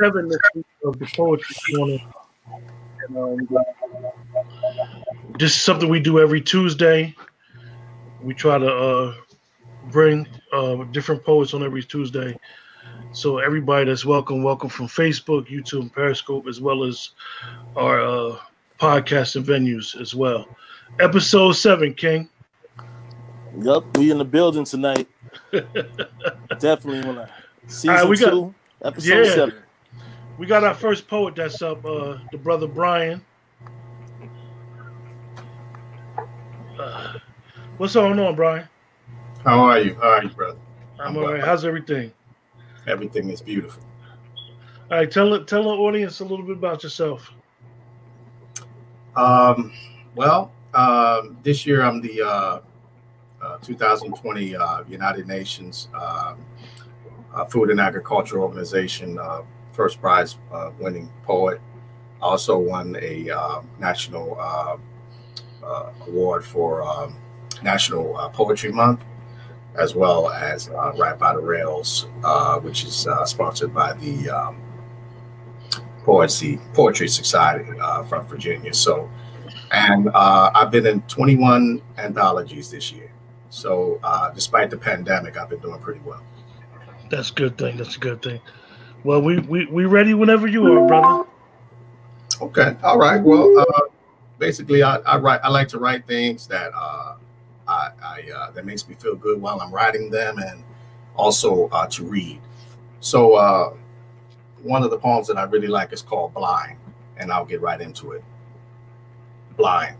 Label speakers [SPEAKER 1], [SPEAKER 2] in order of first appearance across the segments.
[SPEAKER 1] Seven this week of the poetry corner. And, um, this is something we do every Tuesday. We try to uh, bring uh, different poets on every Tuesday. So everybody that's welcome, welcome from Facebook, YouTube, and Periscope, as well as our uh, podcast and venues as well. Episode seven, King.
[SPEAKER 2] Yep, we in the building tonight. Definitely when I season
[SPEAKER 1] All right, we got-
[SPEAKER 2] two, episode
[SPEAKER 1] Yeah.
[SPEAKER 2] seven.
[SPEAKER 1] We got our first poet that's up, uh, the brother Brian. Uh, what's going on, Brian?
[SPEAKER 3] How are you? How are you, brother?
[SPEAKER 1] I'm all right. How's everything?
[SPEAKER 3] Everything is beautiful.
[SPEAKER 1] All right, tell tell the audience a little bit about yourself.
[SPEAKER 3] Um, well, um, this year I'm the uh, uh, 2020 uh, United Nations um uh, Food and Agriculture Organization uh, first prize uh, winning poet. Also won a uh, national uh, uh, award for um, National uh, Poetry Month, as well as uh, Right by the Rails, uh, which is sponsored by the um, Poetry Poetry Society from Virginia. So, and I've been in 21 anthologies this year. So, despite the pandemic, I've been doing pretty well.
[SPEAKER 1] That's a good thing. That's a good thing. Well, we we we ready whenever you are, brother.
[SPEAKER 3] Okay, all right. Well, uh, basically, I, I write. I like to write things that uh, I, I uh, that makes me feel good while I'm writing them, and also uh, to read. So, uh, one of the poems that I really like is called "Blind," and I'll get right into it. Blind.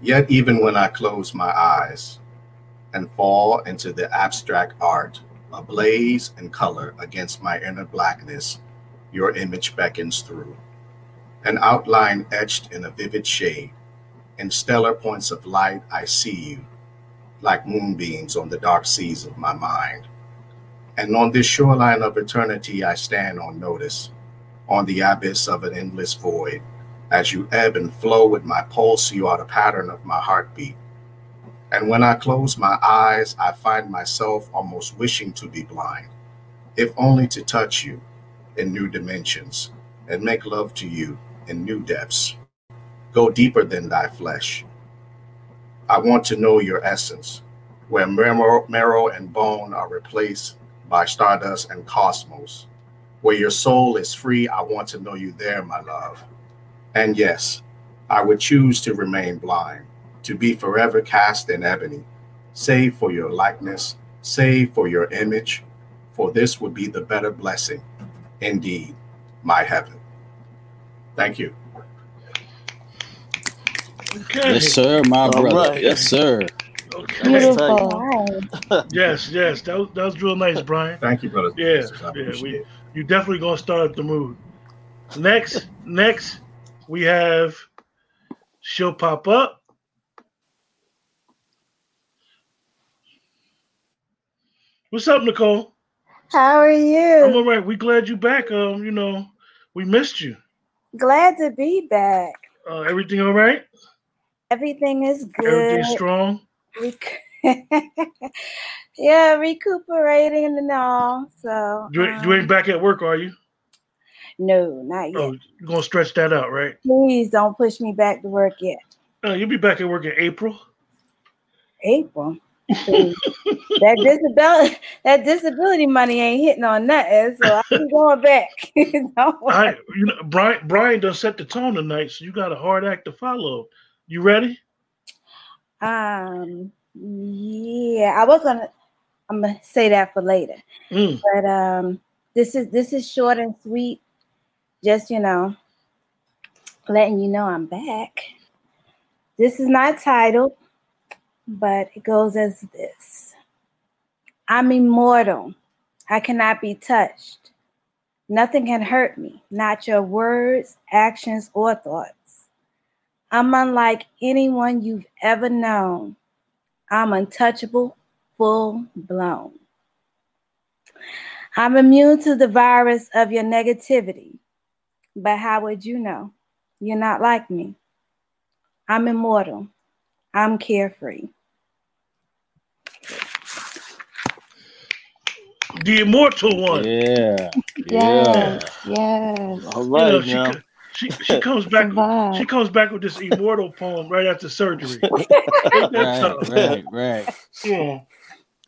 [SPEAKER 3] Yet, even when I close my eyes and fall into the abstract art, ablaze in color against my inner blackness, your image beckons through. An outline etched in a vivid shade. In stellar points of light, I see you, like moonbeams on the dark seas of my mind. And on this shoreline of eternity, I stand on notice, on the abyss of an endless void. As you ebb and flow with my pulse, you are the pattern of my heartbeat. And when I close my eyes, I find myself almost wishing to be blind, if only to touch you in new dimensions and make love to you in new depths. Go deeper than thy flesh. I want to know your essence, where marrow, and bone are replaced by stardust and cosmos. Where your soul is free, I want to know you there, my love. And yes, I would choose to remain blind, to be forever cast in ebony, save for your likeness, save for your image, for this would be the better blessing indeed my heaven. Thank you.
[SPEAKER 1] Okay.
[SPEAKER 4] Yes, sir, my
[SPEAKER 2] All
[SPEAKER 4] brother.
[SPEAKER 2] right.
[SPEAKER 4] Yes, sir.
[SPEAKER 1] Okay.
[SPEAKER 5] Beautiful.
[SPEAKER 1] Yes, yes. That was, that was real nice, Brian.
[SPEAKER 3] Thank you, brother.
[SPEAKER 1] Yeah,
[SPEAKER 3] Sisters.
[SPEAKER 1] Yeah, we-
[SPEAKER 3] it.
[SPEAKER 1] You definitely gonna start up the mood. Next, next we have she'll pop up. What's up, Nicole?
[SPEAKER 5] How are you?
[SPEAKER 1] I'm all right. We glad you back. Um, you know, we missed you.
[SPEAKER 5] Glad to be back.
[SPEAKER 1] Uh, everything all right?
[SPEAKER 5] Everything is good.
[SPEAKER 1] Everything strong?
[SPEAKER 5] Rec- yeah, recuperating and all. So
[SPEAKER 1] You, ain't- you
[SPEAKER 5] um,
[SPEAKER 1] ain't back at work, are you?
[SPEAKER 5] no, not yet.
[SPEAKER 1] Oh, you're gonna stretch that out, right?
[SPEAKER 5] Please don't push me back to work yet.
[SPEAKER 1] Uh, you'll be back at work in April.
[SPEAKER 5] April. That disability that disability money ain't hitting on nothing, so I'm going back.
[SPEAKER 1] I, you know, Brian Brian does set the tone tonight, so you got a hard act to follow. You ready?
[SPEAKER 5] Um, yeah, I was gonna. I'm gonna say that for later,
[SPEAKER 1] Mm.
[SPEAKER 5] but um, this is this is short and sweet. Just you know, letting you know I'm back. This is not titled, but it goes as this I'm immortal. I cannot be touched. Nothing can hurt me, not your words, actions, or thoughts. I'm unlike anyone you've ever known. I'm untouchable, full blown. I'm immune to the virus of your negativity. But how would you know? You're not like me. I'm immortal. I'm carefree.
[SPEAKER 1] The immortal one.
[SPEAKER 2] Yeah. Yeah.
[SPEAKER 4] Yes, yes.
[SPEAKER 2] All
[SPEAKER 1] You know, she,
[SPEAKER 2] now.
[SPEAKER 1] she she comes back.
[SPEAKER 4] Survive.
[SPEAKER 1] She comes back with this immortal poem right after surgery.
[SPEAKER 6] Right, right, right.
[SPEAKER 1] Yeah.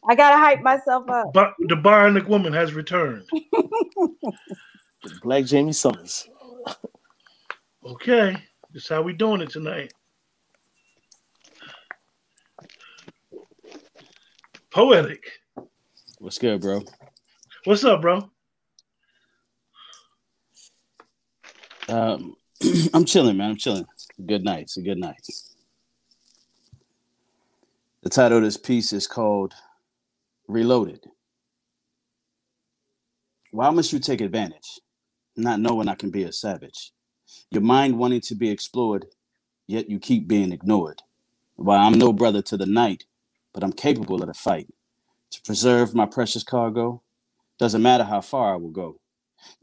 [SPEAKER 5] I gotta hype myself up.
[SPEAKER 1] But the bionic woman has returned.
[SPEAKER 2] Black Jaime Sommers.
[SPEAKER 1] Okay, that's how we doing it tonight. Poetic.
[SPEAKER 6] What's good, bro?
[SPEAKER 1] What's up, bro?
[SPEAKER 6] Um, I'm chilling, man. I'm chilling. Good night. It's a good night. The title of this piece is called Reloaded. Why must you take advantage, not knowing I can be a savage? Your mind wanting to be explored, yet you keep being ignored. Why I'm no brother to the night, but I'm capable of the fight. To preserve my precious cargo, doesn't matter how far I will go.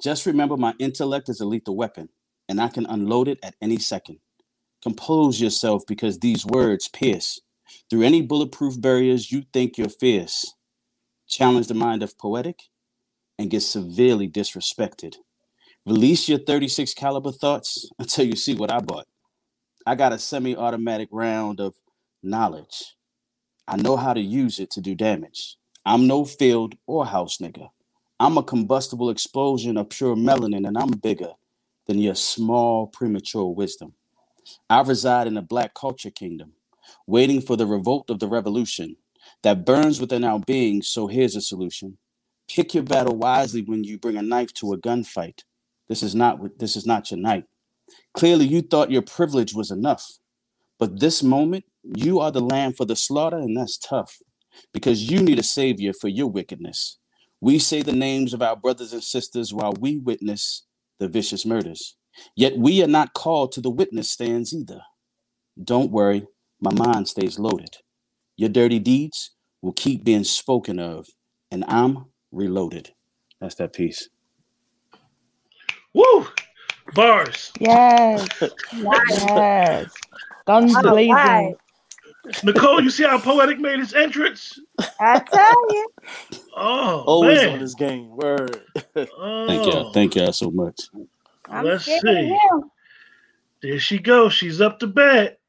[SPEAKER 6] Just remember my intellect is a lethal weapon, and I can unload it at any second. Compose yourself because these words pierce through any bulletproof barriers you think you're fierce. Challenge the mind of poetic and get severely disrespected. Release your 36 caliber thoughts until you see what I bought. I got a semi-automatic round of knowledge. I know how to use it to do damage. I'm no field or house nigga. I'm a combustible explosion of pure melanin, and I'm bigger than your small, premature wisdom. I reside in a black culture kingdom, waiting for the revolt of the revolution that burns within our beings. So here's a solution: pick your battle wisely when you bring a knife to a gunfight. This is not this is not your night. Clearly, you thought your privilege was enough, but this moment, you are the lamb for the slaughter, and that's tough because you need a savior for your wickedness. We say the names of our brothers and sisters while we witness the vicious murders. Yet we are not called to the witness stands either. Don't worry, my mind stays loaded. Your dirty deeds will keep being spoken of, and I'm reloaded. That's that piece.
[SPEAKER 1] Woo! Bars.
[SPEAKER 4] Yes, yes. Guns blazing.
[SPEAKER 5] Right.
[SPEAKER 1] Nicole, you see how poetic made his entrance?
[SPEAKER 5] I tell you.
[SPEAKER 1] Oh,
[SPEAKER 2] Always
[SPEAKER 1] man.
[SPEAKER 2] on this game. Word.
[SPEAKER 1] Oh,
[SPEAKER 6] Thank y'all. Thank y'all so much.
[SPEAKER 5] I'm
[SPEAKER 1] Let's see.
[SPEAKER 5] him.
[SPEAKER 1] There she goes. She's up to bat.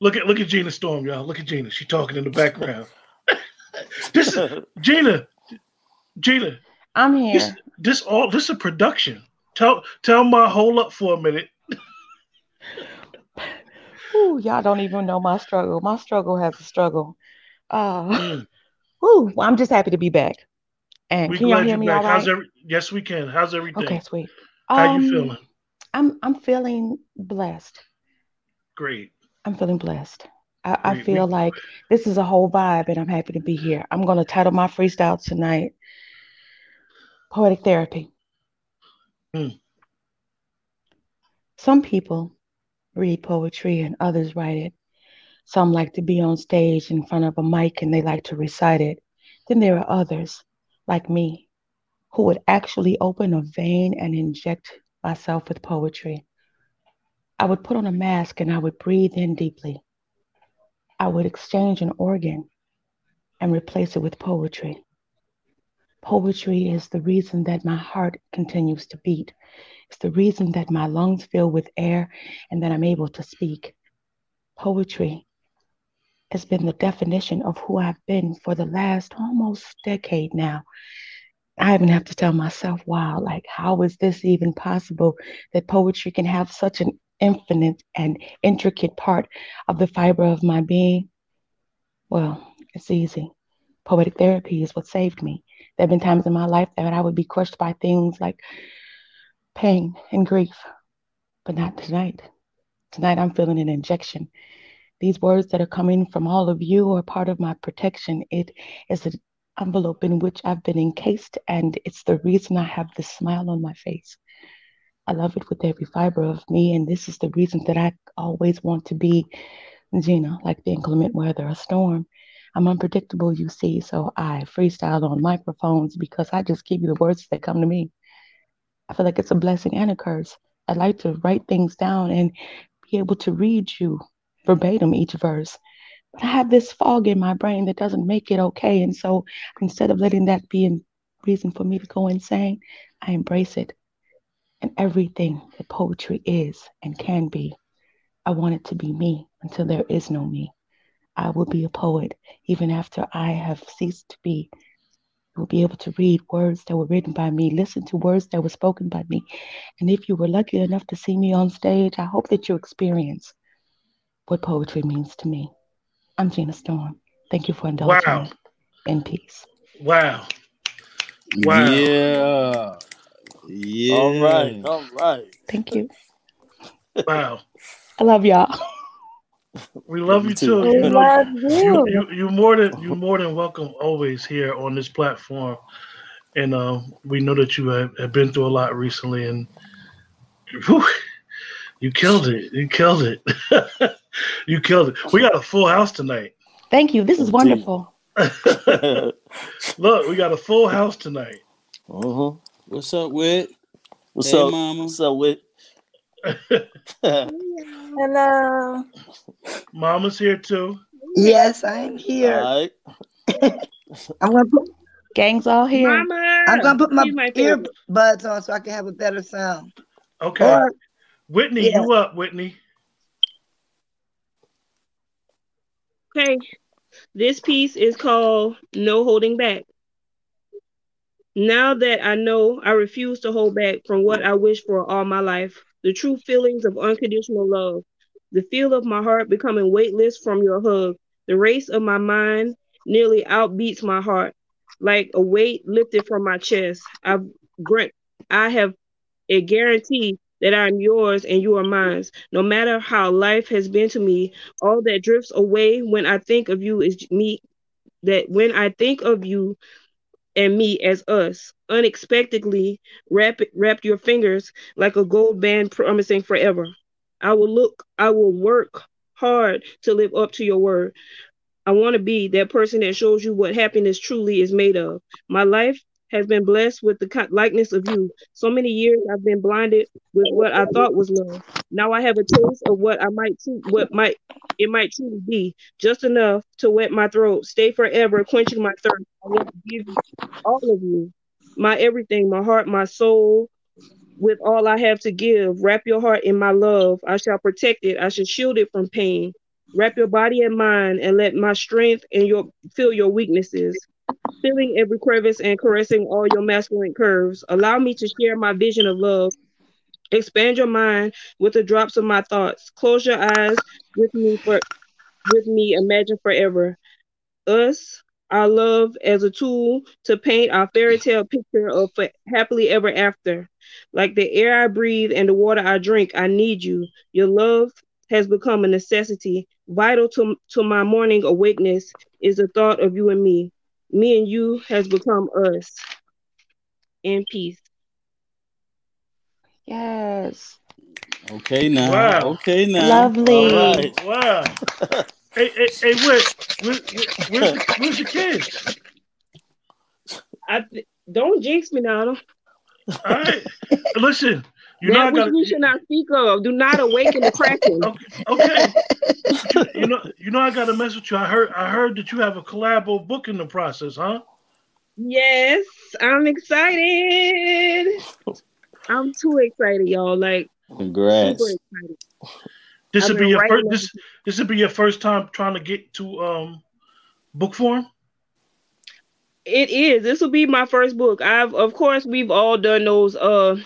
[SPEAKER 1] Look at look at Gina Storm, y'all. Look at Gina. She talking in the background. this is Gina. Gina.
[SPEAKER 4] I'm
[SPEAKER 1] This,
[SPEAKER 4] here.
[SPEAKER 1] this all this is a production. Tell tell my hold up for a minute.
[SPEAKER 4] Ooh, y'all don't even know my struggle. My struggle has a struggle. Uh,
[SPEAKER 1] Mm,
[SPEAKER 4] ooh, I'm just happy to be back. And
[SPEAKER 1] we
[SPEAKER 4] can y'all hear me
[SPEAKER 1] back.
[SPEAKER 4] all
[SPEAKER 1] How's every yes we can. How's everything?
[SPEAKER 4] Okay, sweet.
[SPEAKER 1] How you
[SPEAKER 4] Um,
[SPEAKER 1] feeling?
[SPEAKER 4] I'm I'm feeling blessed.
[SPEAKER 1] Great.
[SPEAKER 4] I'm feeling blessed. I, I feel like this is a whole vibe, and I'm happy to be here. I'm gonna title my freestyle tonight Poetic Therapy.
[SPEAKER 1] Hmm.
[SPEAKER 4] Some people read poetry and others write it. Some like to be on stage in front of a mic and they like to recite it. Then there are others, like me, who would actually open a vein and inject myself with poetry. I would put on a mask and I would breathe in deeply. I would exchange an organ and replace it with poetry. Poetry is the reason that my heart continues to beat. It's the reason that my lungs fill with air and that I'm able to speak. Poetry has been the definition of who I've been for the last almost decade now. I even have to tell myself, wow, like, how is this even possible that poetry can have such an infinite and intricate part of the fiber of my being? Well, it's easy. Poetic therapy is what saved me. There have been times in my life that I would be crushed by things like pain and grief, but not tonight. Tonight, I'm feeling an injection. These words that are coming from all of you are part of my protection. It is an envelope in which I've been encased, and it's the reason I have this smile on my face. I love it with every fiber of me, and this is the reason that I always want to be Gina, like the inclement weather, a storm. I'm unpredictable, you see, so I freestyle on microphones because I just give you the words that come to me. I feel like it's a blessing and a curse. I like to write things down and be able to read you verbatim each verse. But I have this fog in my brain that doesn't make it okay. And so instead of letting that be a reason for me to go insane, I embrace it. And everything that poetry is and can be, I want it to be me until there is no me. I will be a poet even after I have ceased to be. You will be able to read words that were written by me, listen to words that were spoken by me. And if you were lucky enough to see me on stage, I hope that you experience what poetry means to me. I'm Gina Storm. Thank you for indulging wow. me. In peace.
[SPEAKER 1] Wow. Wow.
[SPEAKER 6] Yeah. Yeah.
[SPEAKER 2] All right. All right.
[SPEAKER 4] Thank you.
[SPEAKER 1] Wow.
[SPEAKER 4] I love y'all.
[SPEAKER 1] We love, you too.
[SPEAKER 5] We
[SPEAKER 1] you,
[SPEAKER 5] love you.
[SPEAKER 1] you. You, you more than you more than welcome always here on this platform, and uh, we know that you have, have, been through a lot recently, and whew, you killed it. You killed it. you killed it. We got a full house tonight.
[SPEAKER 4] Thank you. This is wonderful.
[SPEAKER 1] Look, we got a full house tonight.
[SPEAKER 2] Uh-huh.
[SPEAKER 6] What's up, Wit?
[SPEAKER 2] What's
[SPEAKER 6] Hey,
[SPEAKER 2] up,
[SPEAKER 6] mama.
[SPEAKER 2] What's up, Wit?
[SPEAKER 5] Hello.
[SPEAKER 1] Mama's here too.
[SPEAKER 7] Yes, I'm here.
[SPEAKER 2] All right.
[SPEAKER 7] I'm gonna put
[SPEAKER 4] Gang's all here.
[SPEAKER 8] Mama,
[SPEAKER 7] I'm gonna put my,
[SPEAKER 8] she's my
[SPEAKER 7] earbuds on so I can have a better sound.
[SPEAKER 1] Okay,
[SPEAKER 7] Or
[SPEAKER 1] Whitney,
[SPEAKER 7] Yeah.
[SPEAKER 1] you up, Whitney?
[SPEAKER 8] Okay, this piece is called No Holding Back. Now that I know I refuse to hold back from what I wish for all my life, the true feelings of unconditional love, the feel of my heart becoming weightless from your hug, the race of my mind nearly outbeats my heart, like a weight lifted from my chest. I've grant I have a guarantee that I'm yours and you are mine. No matter how life has been to me, all that drifts away when I think of you is me. That when I think of you and me as us, unexpectedly wrap wrap your fingers like a gold band promising forever. I will look, I will work hard to live up to your word. I want to be that person that shows you what happiness truly is made of. My life has been blessed with the likeness of you. So many years I've been blinded with what I thought was love. Now I have a taste of what I might, what might it might truly be, just enough to wet my throat, stay forever, quenching my thirst. I want to give you all of you, my everything, my heart, my soul, with all I have to give. Wrap your heart in my love. I shall protect it. I shall shield it from pain. Wrap your body and mind, and let my strength and your feel your weaknesses. Filling every crevice and caressing all your masculine curves. Allow me to share my vision of love. Expand your mind with the drops of my thoughts. Close your eyes with me for with me. Imagine forever. Us, our love as a tool to paint our fairy tale picture of happily ever after. Like the air I breathe and the water I drink, I need you. Your love has become a necessity. Vital to, to my morning awakeness is the thought of you and me. Me and you has become us. In peace.
[SPEAKER 4] Yes.
[SPEAKER 6] Okay now.
[SPEAKER 1] Wow.
[SPEAKER 6] Okay now.
[SPEAKER 4] Lovely.
[SPEAKER 2] All right.
[SPEAKER 1] Wow. hey, hey, hey, Whit, where, where, where's, where's your kids?
[SPEAKER 8] I th- don't jinx me now.
[SPEAKER 1] All right. Listen, you know I
[SPEAKER 8] that which
[SPEAKER 1] got.
[SPEAKER 8] we should not speak of. Do not awaken the kraken.
[SPEAKER 1] Okay. okay. you know, you know, I got to mess with you. I heard, I heard that you have a collabo book in the process, huh?
[SPEAKER 8] Yes, I'm excited. I'm too excited, y'all. Like
[SPEAKER 6] Congrats.
[SPEAKER 1] This
[SPEAKER 8] I've
[SPEAKER 1] would be your first. This this would be your first time trying to get to um book form.
[SPEAKER 8] It is. This will be my first book. I've, of course, we've all done those uh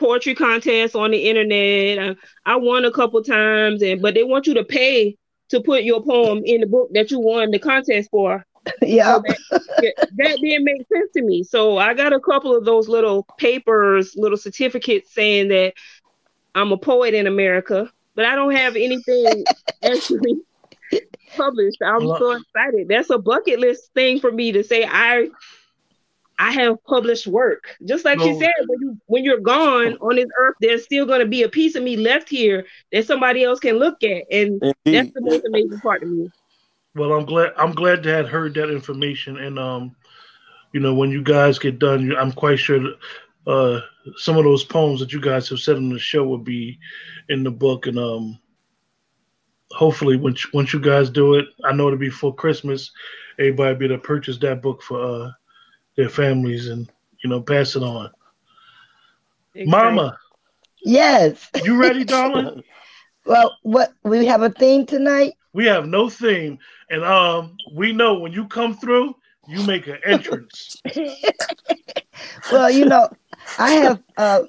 [SPEAKER 8] poetry contests on the internet. I, I won a couple times, and but they want you to pay to put your poem in the book that you won the contest for.
[SPEAKER 7] Yeah.
[SPEAKER 8] So that, that didn't make sense to me. So I got a couple of those little papers, little certificates saying that I'm a poet in America, but I don't have anything actually published. I'm so excited. That's a bucket list thing for me to say I I have published work. Just like she said, when you when you're gone on this earth, there's still gonna be a piece of me left here that somebody else can look at. And that's the most amazing part of me.
[SPEAKER 1] Well, I'm glad. I'm glad to have heard that information, and um, you know, when you guys get done, I'm quite sure that, uh, some of those poems that you guys have said on the show will be in the book, and um, hopefully, once once you guys do it, I know it'll be for Christmas. Everybody be able to purchase that book for uh, their families, and you know, pass it on. Mama,
[SPEAKER 7] Yes.
[SPEAKER 1] you ready, darling?
[SPEAKER 7] Well, what we have a theme tonight?
[SPEAKER 1] We have no theme, and um, we know when you come through, you make an entrance.
[SPEAKER 7] Well, you know, I have uh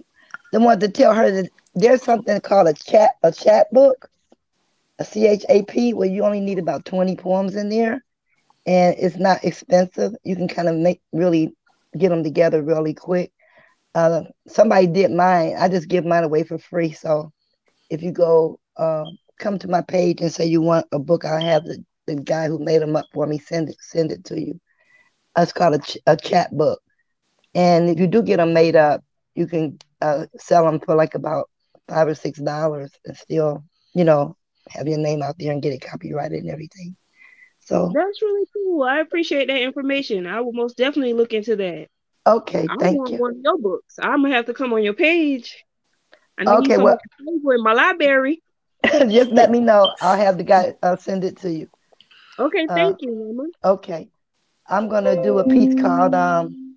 [SPEAKER 7] the one to tell her that there's something called a chat a chap book, a C H A P, where you only need about 20 poems in there, and it's not expensive. You can kind of make really get them together really quick. Uh, somebody did mine. I just give mine away for free. So if you go uh, come to my page and say you want a book, I'll have the, the guy who made them up for me send it send it to you. It's called a, ch- a chap book. And if you do get them made up, you can uh, sell them for like about five or six dollars and still, you know, have your name out there and get it copyrighted and everything. So,
[SPEAKER 8] That's really cool. I appreciate that information. I will most definitely look into that.
[SPEAKER 7] okay,
[SPEAKER 8] I
[SPEAKER 7] thank
[SPEAKER 8] want
[SPEAKER 7] you.
[SPEAKER 8] one of your books. I'm gonna have to come on your page. I need
[SPEAKER 7] Okay, well-
[SPEAKER 8] in my library.
[SPEAKER 7] Just let me know. I'll have the guy uh, send it to you.
[SPEAKER 8] Okay,
[SPEAKER 7] Uh,
[SPEAKER 8] thank you, Mama.
[SPEAKER 7] Okay. I'm gonna do a piece called um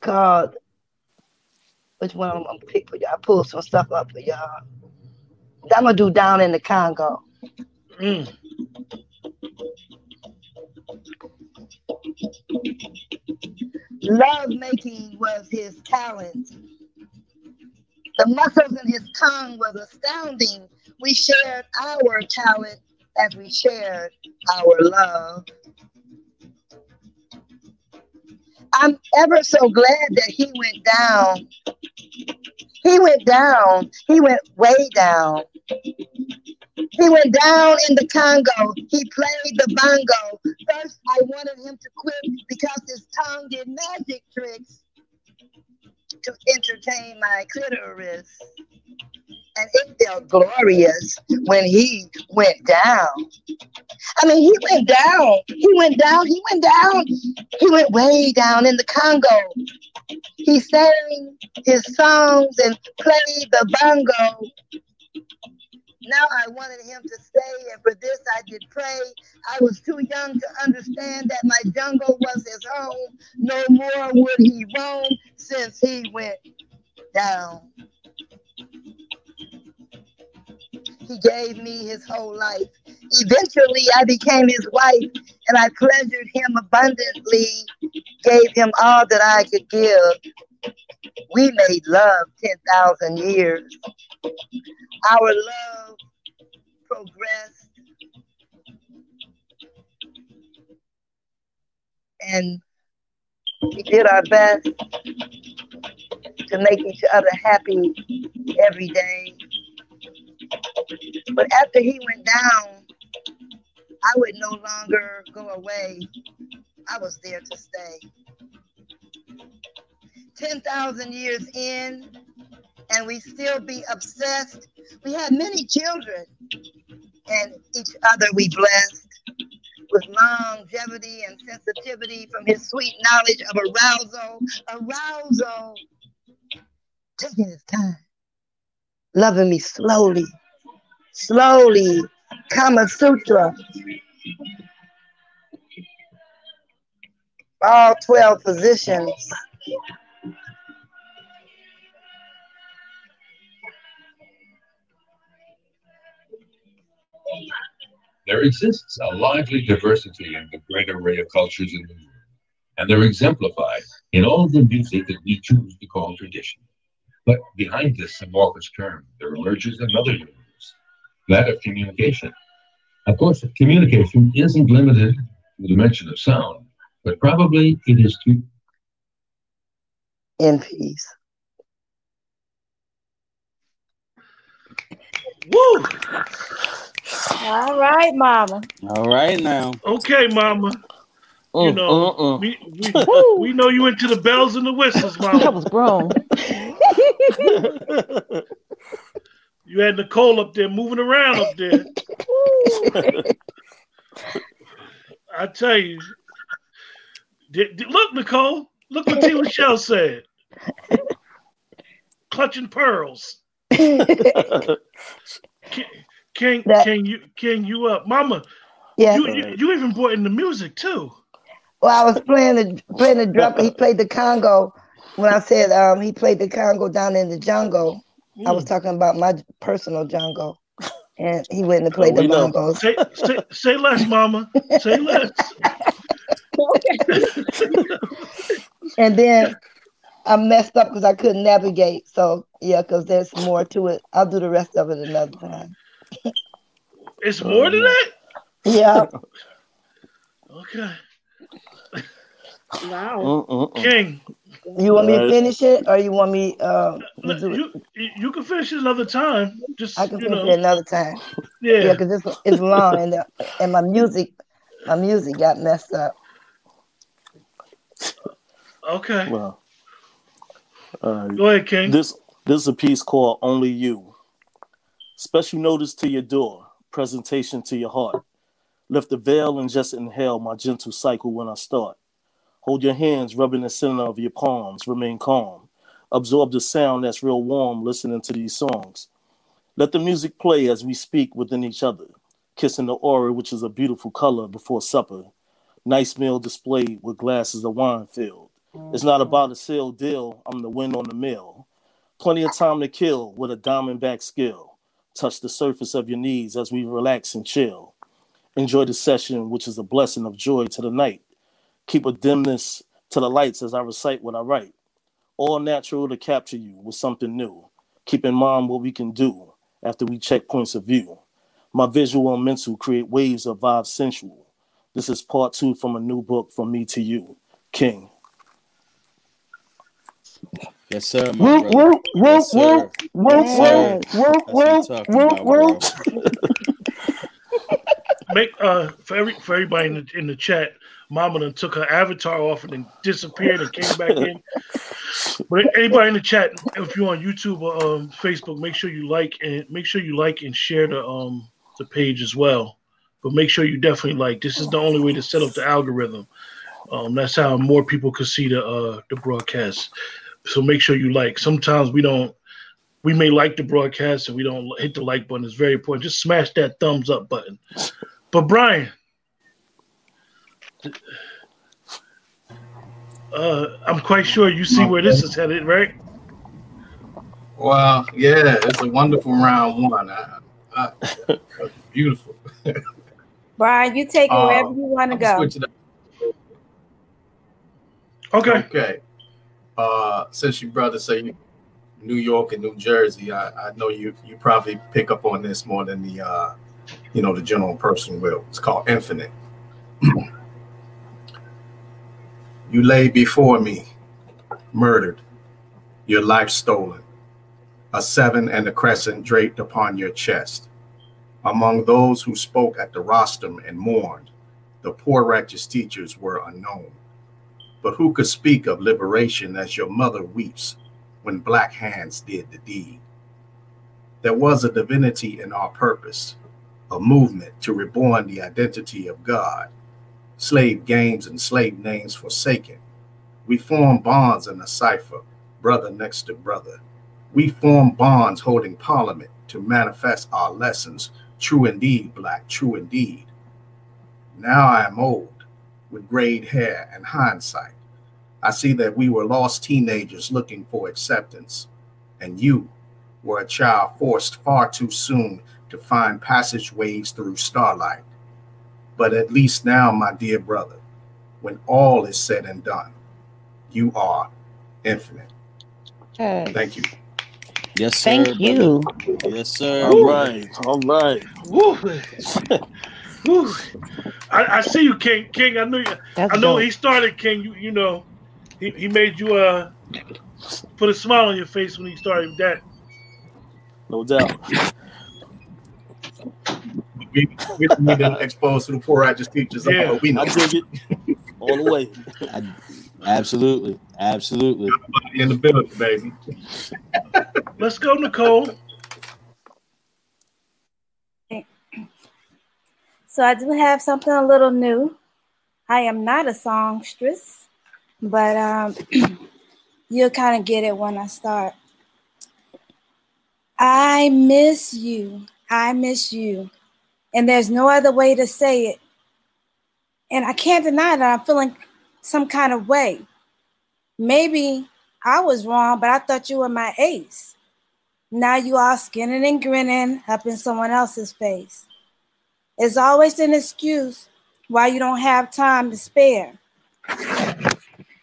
[SPEAKER 7] called which one I'm gonna pick for y'all. I pulled some stuff up for y'all. I'm gonna do down in the Congo.
[SPEAKER 1] Mm.
[SPEAKER 7] Love making was his talent. The muscles in his tongue was astounding. We shared our talent as we shared our love. I'm ever so glad that he went down. He went down. He went way down. He went down in the Congo. He played the bongo. First, I wanted him to quit because his tongue did magic tricks to entertain my clitoris. And it felt glorious when he went down. I mean, he went down. He went down. He went down. He went way down in the Congo. He sang his songs and played the bongo. Now I wanted him to stay, and for this I did pray. I was too young to understand that my jungle was his home. No more would he roam since he went down. He gave me his whole life. Eventually, I became his wife, and I pleasured him abundantly, gave him all that I could give. We made love 10,000 years. Our love progressed. And we did our best to make each other happy every day. But after he went down, I would no longer go away. I was there to stay. 10,000 years in, and we still be obsessed. We had many children, and each other we blessed with longevity and sensitivity from his sweet knowledge of arousal, arousal, taking his time, loving me slowly, slowly, Kama Sutra. All 12 positions.
[SPEAKER 9] There exists a lively diversity in the great array of cultures in the world, and they're exemplified in all the music that we choose to call tradition. But behind this amorphous term, there emerges another universe, that of communication. Of course, communication isn't limited to the dimension of sound, but probably it is too.
[SPEAKER 7] In peace.
[SPEAKER 1] Woo!
[SPEAKER 5] All right, Mama.
[SPEAKER 6] All right now.
[SPEAKER 1] Okay, Mama. You
[SPEAKER 2] Mm,
[SPEAKER 1] know,
[SPEAKER 2] mm, mm.
[SPEAKER 1] we, we, we know you into the bells and the whistles, Mama.
[SPEAKER 4] That was grown.
[SPEAKER 1] You had Nicole up there moving around up there. I tell you. Did- did- look, Nicole. Look what T. Michelle said. Clutching pearls. King, king,
[SPEAKER 7] That-
[SPEAKER 1] king, you, king, you up, Mama?
[SPEAKER 7] Yeah.
[SPEAKER 1] You, you, you even brought in the music too.
[SPEAKER 7] Well, I was playing the playing the drum. He played the Congo. When I said um, he played the Congo down in the jungle, I was talking about my personal jungle, and he went and played
[SPEAKER 2] Oh,
[SPEAKER 7] the
[SPEAKER 2] we know.
[SPEAKER 7] bongos.
[SPEAKER 1] Say, say, say less, Mama. Say less.
[SPEAKER 7] And then I messed up because I couldn't navigate. So yeah, because there's more to it. I'll do the rest of it another time.
[SPEAKER 1] It's more than that.
[SPEAKER 7] Yeah.
[SPEAKER 1] Okay,
[SPEAKER 8] Wow.
[SPEAKER 1] King.
[SPEAKER 7] You want me to finish it, or you want me uh, to
[SPEAKER 1] Let-
[SPEAKER 7] do it?
[SPEAKER 1] You you can finish it another time. Just
[SPEAKER 7] I can finish
[SPEAKER 1] know,
[SPEAKER 7] it another time. Yeah,
[SPEAKER 1] yeah.
[SPEAKER 7] because it's it's long, and the, and my music, my music got messed up.
[SPEAKER 1] Okay,
[SPEAKER 2] Well, uh,
[SPEAKER 1] go ahead, King.
[SPEAKER 2] this this is a piece called "Only You." Special notice to your door, presentation to your heart. Lift the veil and just inhale my gentle cycle when I start. Hold your hands rubbing the center of your palms. Remain calm. Absorb the sound that's real warm listening to these songs. Let the music play as we speak within each other, kissing the aura, which is a beautiful color before supper. Nice meal displayed with glasses of wine filled. It's not about a sale deal, I'm the win on the mill. Plenty of time to kill with a diamondback skill. Touch the surface of your knees as we relax and chill. Enjoy the session, which is a blessing of joy to the night. Keep a dimness to the lights as I recite what I write. All natural to capture you with something new. Keep in mind what we can do after we check points of view. My visual and mental create waves of vibe sensual. This is part two from a new book from me to you, King.
[SPEAKER 6] Yes, sir. My
[SPEAKER 7] Whoop
[SPEAKER 6] brother.
[SPEAKER 7] whoop whoop
[SPEAKER 6] Yes, sir.
[SPEAKER 7] whoop whoop
[SPEAKER 6] Yes, sir.
[SPEAKER 7] whoop whoop
[SPEAKER 6] That's what I'm
[SPEAKER 7] whoop
[SPEAKER 6] talking
[SPEAKER 7] whoop
[SPEAKER 6] about, bro.
[SPEAKER 1] Make uh for every for everybody in the, in the chat. Mama done took her avatar off and then disappeared and came back in. But anybody in the chat, if you're on YouTube or um, Facebook, make sure you like and make sure you like and share the um the page as well. But make sure you definitely like. This is the only way to set up the algorithm. Um, that's how more people can see the uh the broadcast. So make sure you like. Sometimes we don't. We may like the broadcast and we don't hit the like button. It's very important. Just smash that thumbs up button. But Brian, uh, I'm quite sure you see where this is headed, right?
[SPEAKER 3] Well, yeah, it's a wonderful round one. I, I, beautiful.
[SPEAKER 5] Brian, you take it
[SPEAKER 3] Uh,
[SPEAKER 5] wherever you want to
[SPEAKER 3] I'm
[SPEAKER 5] go.
[SPEAKER 3] up.
[SPEAKER 1] Okay.
[SPEAKER 3] Okay. Uh, since you brother say New York and New Jersey, I, I know you you probably pick up on this more than the uh, you know the general person will. It's called Infinite. you lay before me, murdered, your life stolen, a seven and a crescent draped upon your chest. Among those who spoke at the rostrum and mourned, the poor righteous teachers were unknown. But who could speak of liberation as your mother weeps when black hands did the deed? There was a divinity in our purpose, a movement to reborn the identity of God. Slave games and slave names forsaken. We form bonds in a cipher, brother next to brother. We form bonds holding parliament to manifest our lessons. True indeed, black, true indeed. Now I am old, with grayed hair and hindsight. I see that we were lost teenagers looking for acceptance, and you were a child forced far too soon to find passageways through starlight. But at least now, my dear brother, when all is said and done, you are infinite.
[SPEAKER 4] Yes.
[SPEAKER 3] Thank you.
[SPEAKER 6] Yes, sir.
[SPEAKER 4] Thank
[SPEAKER 6] brother.
[SPEAKER 4] you.
[SPEAKER 6] Yes, sir.
[SPEAKER 2] All right, all right.
[SPEAKER 1] Woo. Woo. I, I see you, King. King, I knew you.
[SPEAKER 4] That's
[SPEAKER 1] I know
[SPEAKER 4] dope.
[SPEAKER 1] he started, King. You you know, he, he made you uh put a smile on your face when he started that.
[SPEAKER 2] No doubt.
[SPEAKER 3] We, we need to expose to the poor righteous teachers.
[SPEAKER 1] Yeah.
[SPEAKER 3] we know.
[SPEAKER 2] I dig it all the way.
[SPEAKER 6] I- absolutely. Absolutely.
[SPEAKER 3] in the building, baby.
[SPEAKER 1] Let's go, Nicole.
[SPEAKER 5] So I do have something a little new. I am not a songstress, but um, you'll kind of get it when I start. I miss you. I miss you. And there's no other way to say it. And I can't deny that I'm feeling some kind of way. Maybe I was wrong, but I thought you were my ace. Now you are skinning and grinning up in someone else's face. It's always an excuse why you don't have time to spare.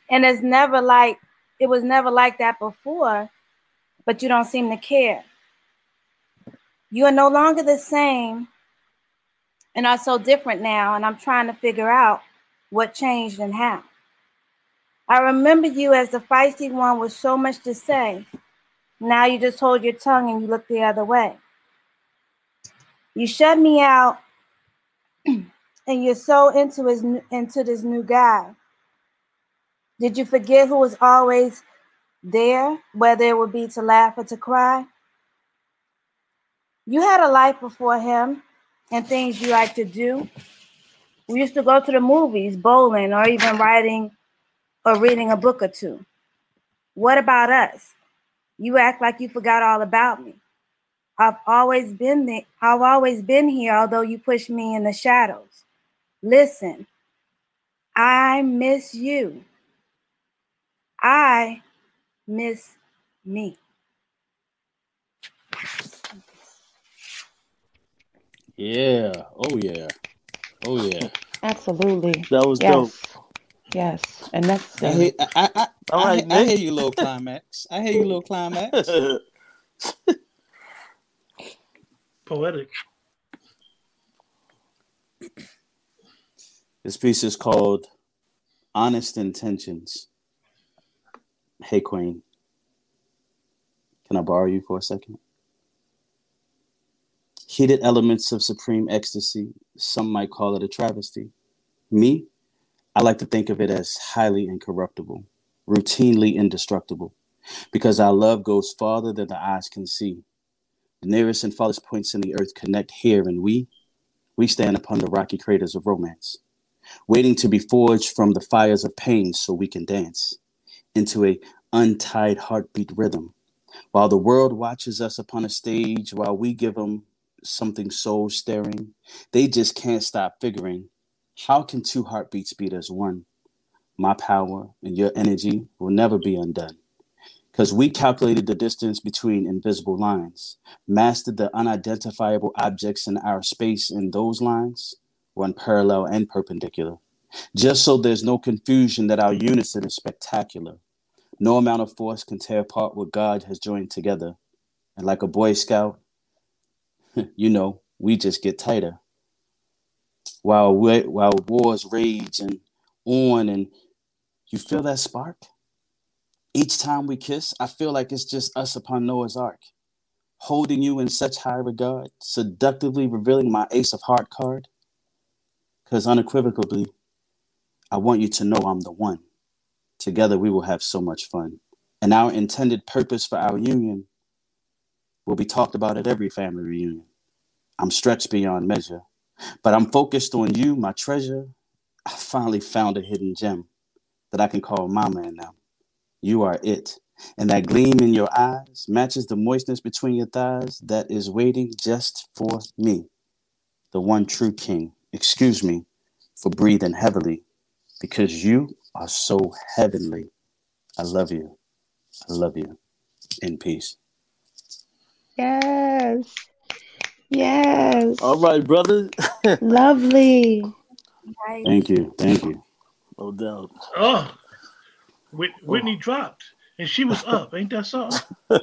[SPEAKER 5] And it's never like it was never like that before, but you don't seem to care. You are no longer the same and are so different now, and I'm trying to figure out what changed and how. I remember you as the feisty one with so much to say. Now you just hold your tongue and you look the other way. You shut me out and you're so into his into this new guy. Did you forget who was always there, whether it would be to laugh or to cry? You had a life before him and things you like to do. We used to go to the movies, bowling, or even writing or reading a book or two. What about us? You act like you forgot all about me. I've always been there. I've always been here, although you pushed me in the shadows. Listen, I miss you. I miss me.
[SPEAKER 6] Yeah. Oh yeah. Oh yeah.
[SPEAKER 4] Absolutely.
[SPEAKER 2] That was dope.
[SPEAKER 4] Yes. Yes. And that's
[SPEAKER 6] I hear, I, I, I, I, I hear you, little climax. I hear you, little climax.
[SPEAKER 1] Poetic.
[SPEAKER 6] This piece is called Honest Intentions. Hey, Queen. Can I borrow you for a second? Heated elements of supreme ecstasy. Some might call it a travesty. Me, I like to think of it as highly incorruptible, routinely indestructible, because our love goes farther than the eyes can see. The nearest and farthest points in the earth connect here, and we, we stand upon the rocky craters of romance, waiting to be forged from the fires of pain so we can dance into a untied heartbeat rhythm. While the world watches us upon a stage, while we give them something soul stirring, they just can't stop figuring how can two heartbeats beat as one? My power and your energy will never be undone. Because we calculated the distance between invisible lines, mastered the unidentifiable objects in our space, and those lines run parallel and perpendicular. Just so there's no confusion that our unison is spectacular. No amount of force can tear apart what God has joined together. And like a Boy Scout, you know, we just get tighter. While while wars rage and on, and you feel that spark. Each time we kiss, I feel like it's just us upon Noah's Ark, holding you in such high regard, seductively revealing my Ace of Heart card. Because unequivocally, I want you to know I'm the one. Together we will have so much fun. And our intended purpose for our union will be talked about at every family reunion. I'm stretched beyond measure, but I'm focused on you, my treasure. I finally found a hidden gem that I can call mama man now. You are it. And that gleam in your eyes matches the moistness between your thighs that is waiting just for me, the one true king. Excuse me for breathing heavily because you are so heavenly. I love you. I love you. In peace.
[SPEAKER 4] Yes. Yes.
[SPEAKER 2] All right, brother.
[SPEAKER 4] Lovely.
[SPEAKER 5] Right.
[SPEAKER 6] Thank you. Thank you.
[SPEAKER 2] No doubt.
[SPEAKER 1] Oh, Whit- oh. Whitney dropped, and she was up. Ain't that something?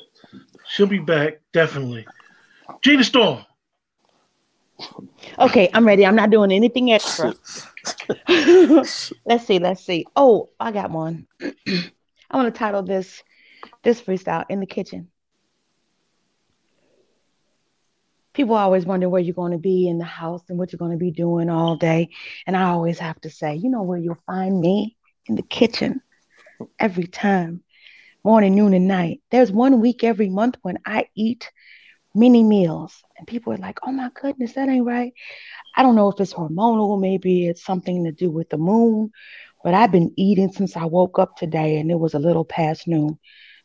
[SPEAKER 1] She'll be back definitely. Gina Storm.
[SPEAKER 4] Okay, I'm ready. I'm not doing anything extra. let's see. Let's see. Oh, I got one. I want to title this this freestyle in the kitchen. People always wonder where you're going to be in the house and what you're going to be doing all day. And I always have to say, you know where you'll find me? In the kitchen every time, morning, noon, and night. There's one week every month when I eat mini meals. And people are like, oh my goodness, that ain't right. I don't know if it's hormonal, maybe it's something to do with the moon, but I've been eating since I woke up today and it was a little past noon.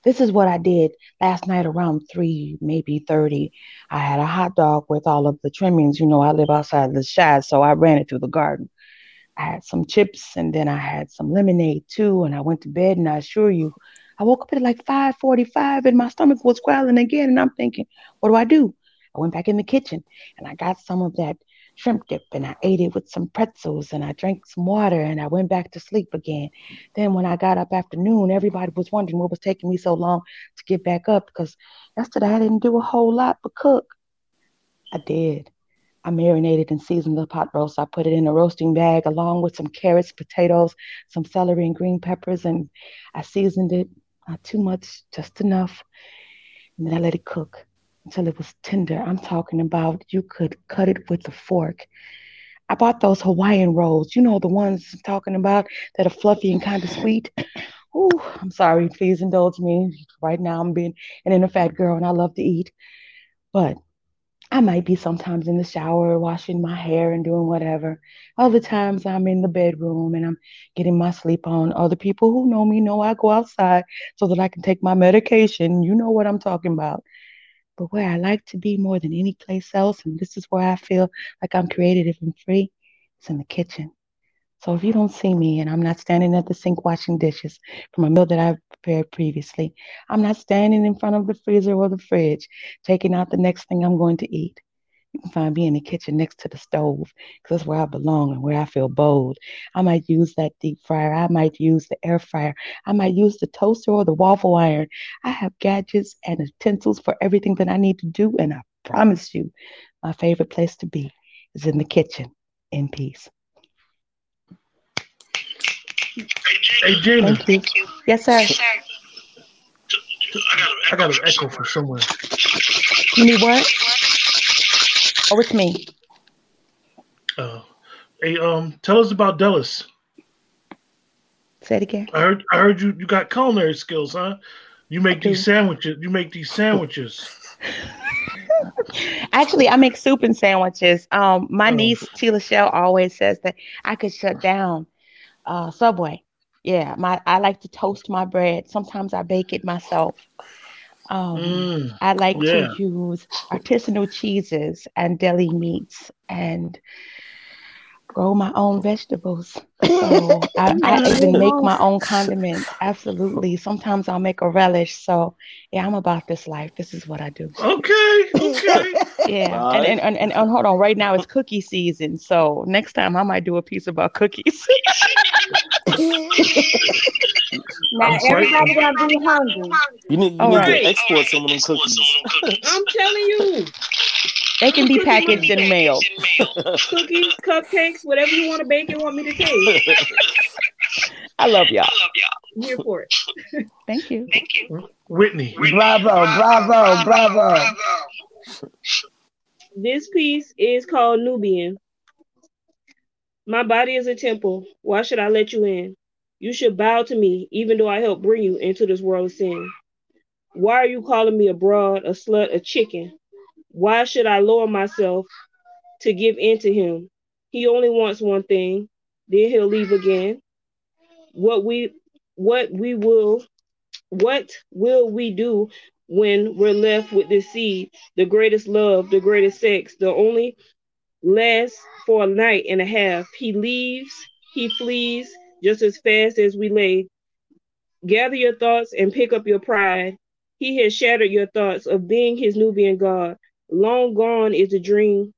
[SPEAKER 4] This is what I did last night around 3, maybe 30. I had a hot dog with all of the trimmings. You know, I live outside the shad, so I ran it through the garden. I had some chips and then I had some lemonade too. And I went to bed and I assure you, I woke up at like 5:45 and my stomach was growling again. And I'm thinking, what do I do? I went back in the kitchen and I got some of that shrimp dip and I ate it with some pretzels and I drank some water and I went back to sleep again. Then when I got up afternoon, everybody was wondering what was taking me so long to get back up because yesterday I didn't do a whole lot but cook. I did. I marinated and seasoned the pot roast. I put it in a roasting bag along with some carrots, potatoes, some celery, and green peppers, and I seasoned it not too much, just enough. And then I let it cook until it was tender. I'm talking about you could cut it with a fork. I bought those Hawaiian rolls, you know, the ones I'm talking about that are fluffy and kind of sweet. Ooh, I'm sorry, please indulge me. Right now I'm being an inner fat girl and I love to eat. But I might be sometimes in the shower washing my hair and doing whatever. Other times I'm in the bedroom and I'm getting my sleep on. Other people who know me know I go outside so that I can take my medication. You know what I'm talking about. But where I like to be more than any place else, and this is where I feel like I'm creative and free, is in the kitchen. So if you don't see me and I'm not standing at the sink washing dishes from a meal that I've prepared previously, I'm not standing in front of the freezer or the fridge taking out the next thing I'm going to eat. You can find me in the kitchen next to the stove because that's where I belong and where I feel bold. I might use that deep fryer. I might use the air fryer. I might use the toaster or the waffle iron. I have gadgets and utensils for everything that I need to do. And I promise you, my favorite place to be is in the kitchen in peace.
[SPEAKER 1] Hey, Gina.
[SPEAKER 4] Thank you. Yes, sir.
[SPEAKER 1] I got an echo from somewhere.
[SPEAKER 4] You need what? Oh, it's me.
[SPEAKER 1] Uh, hey, um, tell us about Dallas.
[SPEAKER 4] Say it again.
[SPEAKER 1] I heard, I heard you, you got culinary skills, huh? You make these sandwiches. You make these sandwiches.
[SPEAKER 4] Actually, I make soup and sandwiches. Um, my
[SPEAKER 1] Oh.
[SPEAKER 4] niece Tila Shell always says that I could shut down uh, Subway. Yeah, my I like to toast my bread. Sometimes I bake it myself. Um,
[SPEAKER 1] Mm,
[SPEAKER 4] I like
[SPEAKER 1] yeah.
[SPEAKER 4] to use artisanal cheeses and deli meats and grow my own vegetables. So I, I even make my own condiments. Absolutely. Sometimes I'll make a relish. So yeah, I'm about this life. This is what I do.
[SPEAKER 1] Okay, okay.
[SPEAKER 4] Yeah. And,
[SPEAKER 2] right.
[SPEAKER 4] and, and, and, and hold on, right now it's cookie season. So next time I might do a piece about cookies.
[SPEAKER 5] Now
[SPEAKER 1] I'm
[SPEAKER 5] everybody gonna be hungry.
[SPEAKER 2] You need, you
[SPEAKER 4] All
[SPEAKER 2] need
[SPEAKER 4] right.
[SPEAKER 2] to export some of them cookies.
[SPEAKER 8] I'm telling you,
[SPEAKER 4] they can be packaged and mailed.
[SPEAKER 8] cookies, cupcakes, whatever you want to bake and want me to taste,
[SPEAKER 4] I love y'all. I love y'all.
[SPEAKER 8] I'm here for it.
[SPEAKER 4] Thank you. Thank you.
[SPEAKER 1] Whitney.
[SPEAKER 7] Bravo, bravo, bravo.
[SPEAKER 8] This piece is called Nubian. My body is a temple. Why should I let you in? You should bow to me, even though I helped bring you into this world of sin. Why are you calling me a broad, a slut, a chicken? Why should I lower myself to give in to him? He only wants one thing, then he'll leave again. What we what we will what will we do when we're left with this seed, the greatest love, the greatest sex, the only lasts for a night and a half. He leaves, he flees just as fast as we lay. Gather your thoughts and pick up your pride. He has shattered your thoughts of being his Nubian god. Long gone is the dream.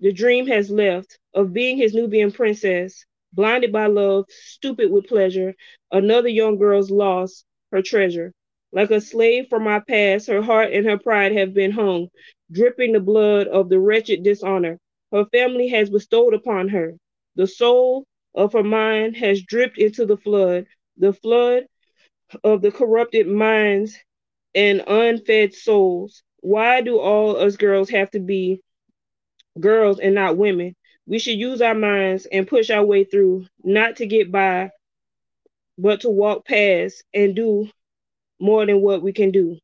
[SPEAKER 8] The dream has left. of being his Nubian princess, blinded by love, stupid with pleasure, another young girl's loss, her treasure. Like a slave from my past, her heart and her pride have been hung, dripping the blood of the wretched dishonor her family has bestowed upon her. The soul of her mind has dripped into the flood, the flood of the corrupted minds and unfed souls. Why do all us girls have to be girls and not women? We should use our minds and push our way through, not to get by, but to walk past and do more than what we can do.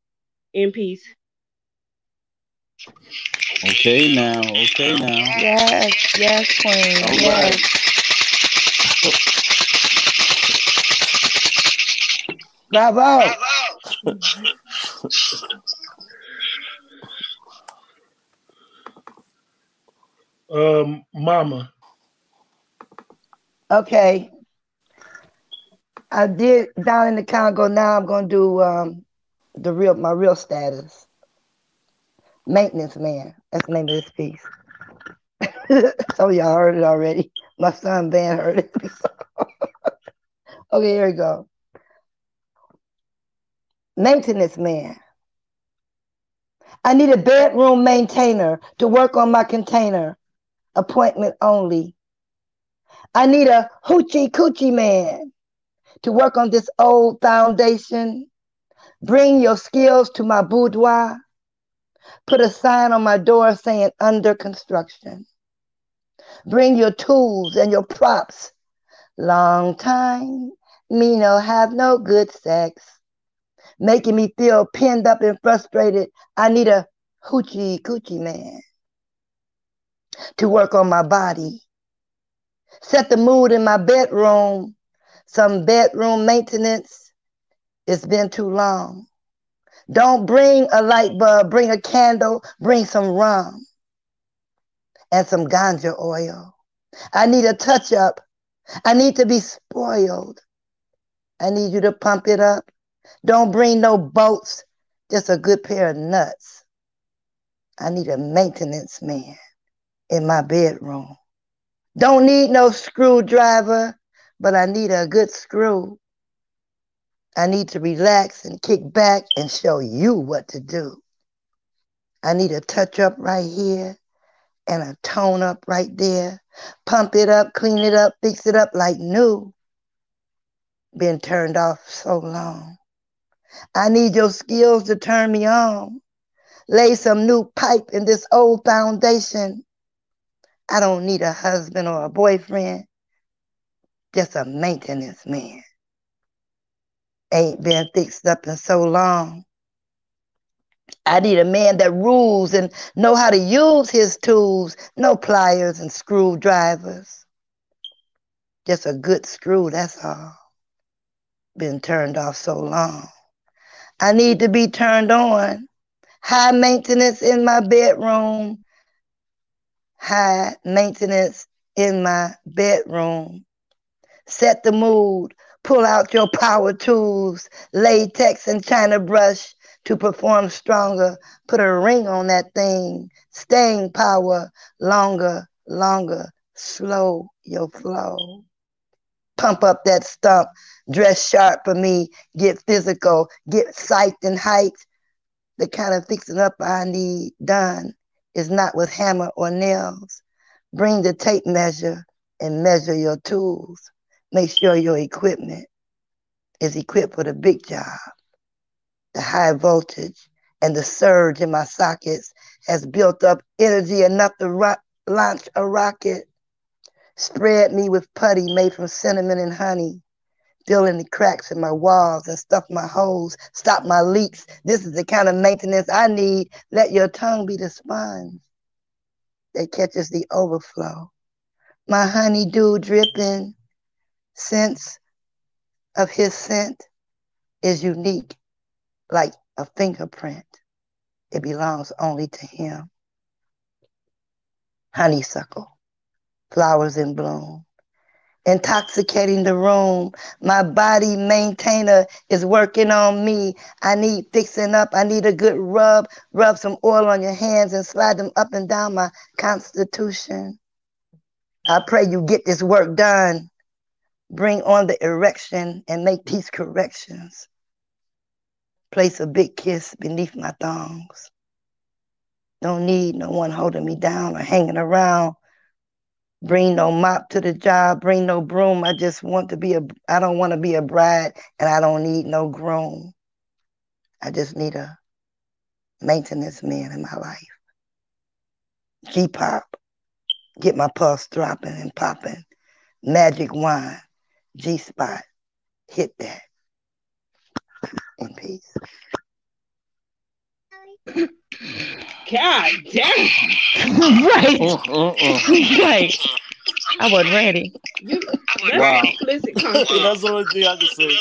[SPEAKER 8] In peace.
[SPEAKER 6] Okay now, okay now.
[SPEAKER 4] Yes, yes, Queen.
[SPEAKER 2] All
[SPEAKER 4] yes.
[SPEAKER 7] Bravo.
[SPEAKER 1] Um, Mama.
[SPEAKER 7] Okay. I did down in the Congo. Now I'm gonna do um the real my real status. Maintenance man. That's the name of this piece. Of y'all heard it already. My son Van heard it. okay, here we go. Maintenance man. I need a bedroom maintainer to work on my container. Appointment only. I need a hoochie coochie man to work on this old foundation. Bring your skills to my boudoir. Put a sign on my door saying under construction. Bring your tools and your props. Long time, me no have no good sex. Making me feel pinned up and frustrated. I need a hoochie coochie man to work on my body. Set the mood in my bedroom. Some bedroom maintenance. It's been too long. Don't bring a light bulb, bring a candle, bring some rum and some ganja oil. I need a touch up. I need to be spoiled. I need you to pump it up. Don't bring no bolts, just a good pair of nuts. I need a maintenance man in my bedroom. Don't need no screwdriver, but I need a good screw. I need to relax and kick back and show you what to do. I need a touch up right here and a tone up right there. Pump it up, clean it up, fix it up like new. Been turned off so long. I need your skills to turn me on. Lay some new pipe in this old foundation. I don't need a husband or a boyfriend, just a maintenance man ain't been fixed up in so long. I need a man that rules and know how to use his tools, no pliers and screwdrivers. Just a good screw, that's all. Been turned off so long. I need to be turned on. High maintenance in my bedroom. High maintenance in my bedroom. Set the mood Pull out your power tools, latex and china brush to perform stronger. Put a ring on that thing. Staying power longer, longer. Slow your flow. Pump up that stump. Dress sharp for me. Get physical. Get psyched and hyped. The kind of fixing up I need done is not with hammer or nails. Bring the tape measure and measure your tools. Make sure your equipment is equipped for the big job. The high voltage and the surge in my sockets has built up energy enough to ro- launch a rocket. Spread me with putty made from cinnamon and honey. Fill the cracks in my walls and stuff my holes. Stop my leaks. This is the kind of maintenance I need. Let your tongue be the sponge that catches the overflow. My honeydew dripping sense of his scent is unique, like a fingerprint. It belongs only to him. Honeysuckle, flowers in bloom, intoxicating the room. My body maintainer is working on me. I need fixing up. I need a good rub. Rub some oil on your hands and slide them up and down my constitution. I pray you get this work done. Bring on the erection and make these corrections. Place a big kiss beneath my thongs. Don't need no one holding me down or hanging around. Bring no mop to the job, bring no broom. I just want to be a, I don't want to be a bride and I don't need no groom. I just need a maintenance man in my life. G pop, get my pulse dropping and popping. Magic wine, G spot, hit that. In peace.
[SPEAKER 8] God damn.
[SPEAKER 4] right.
[SPEAKER 2] Mm-mm-mm.
[SPEAKER 4] right. I wasn't ready.
[SPEAKER 8] You, that's
[SPEAKER 2] Wow.
[SPEAKER 8] explicit content.
[SPEAKER 2] That's the only thing I can say.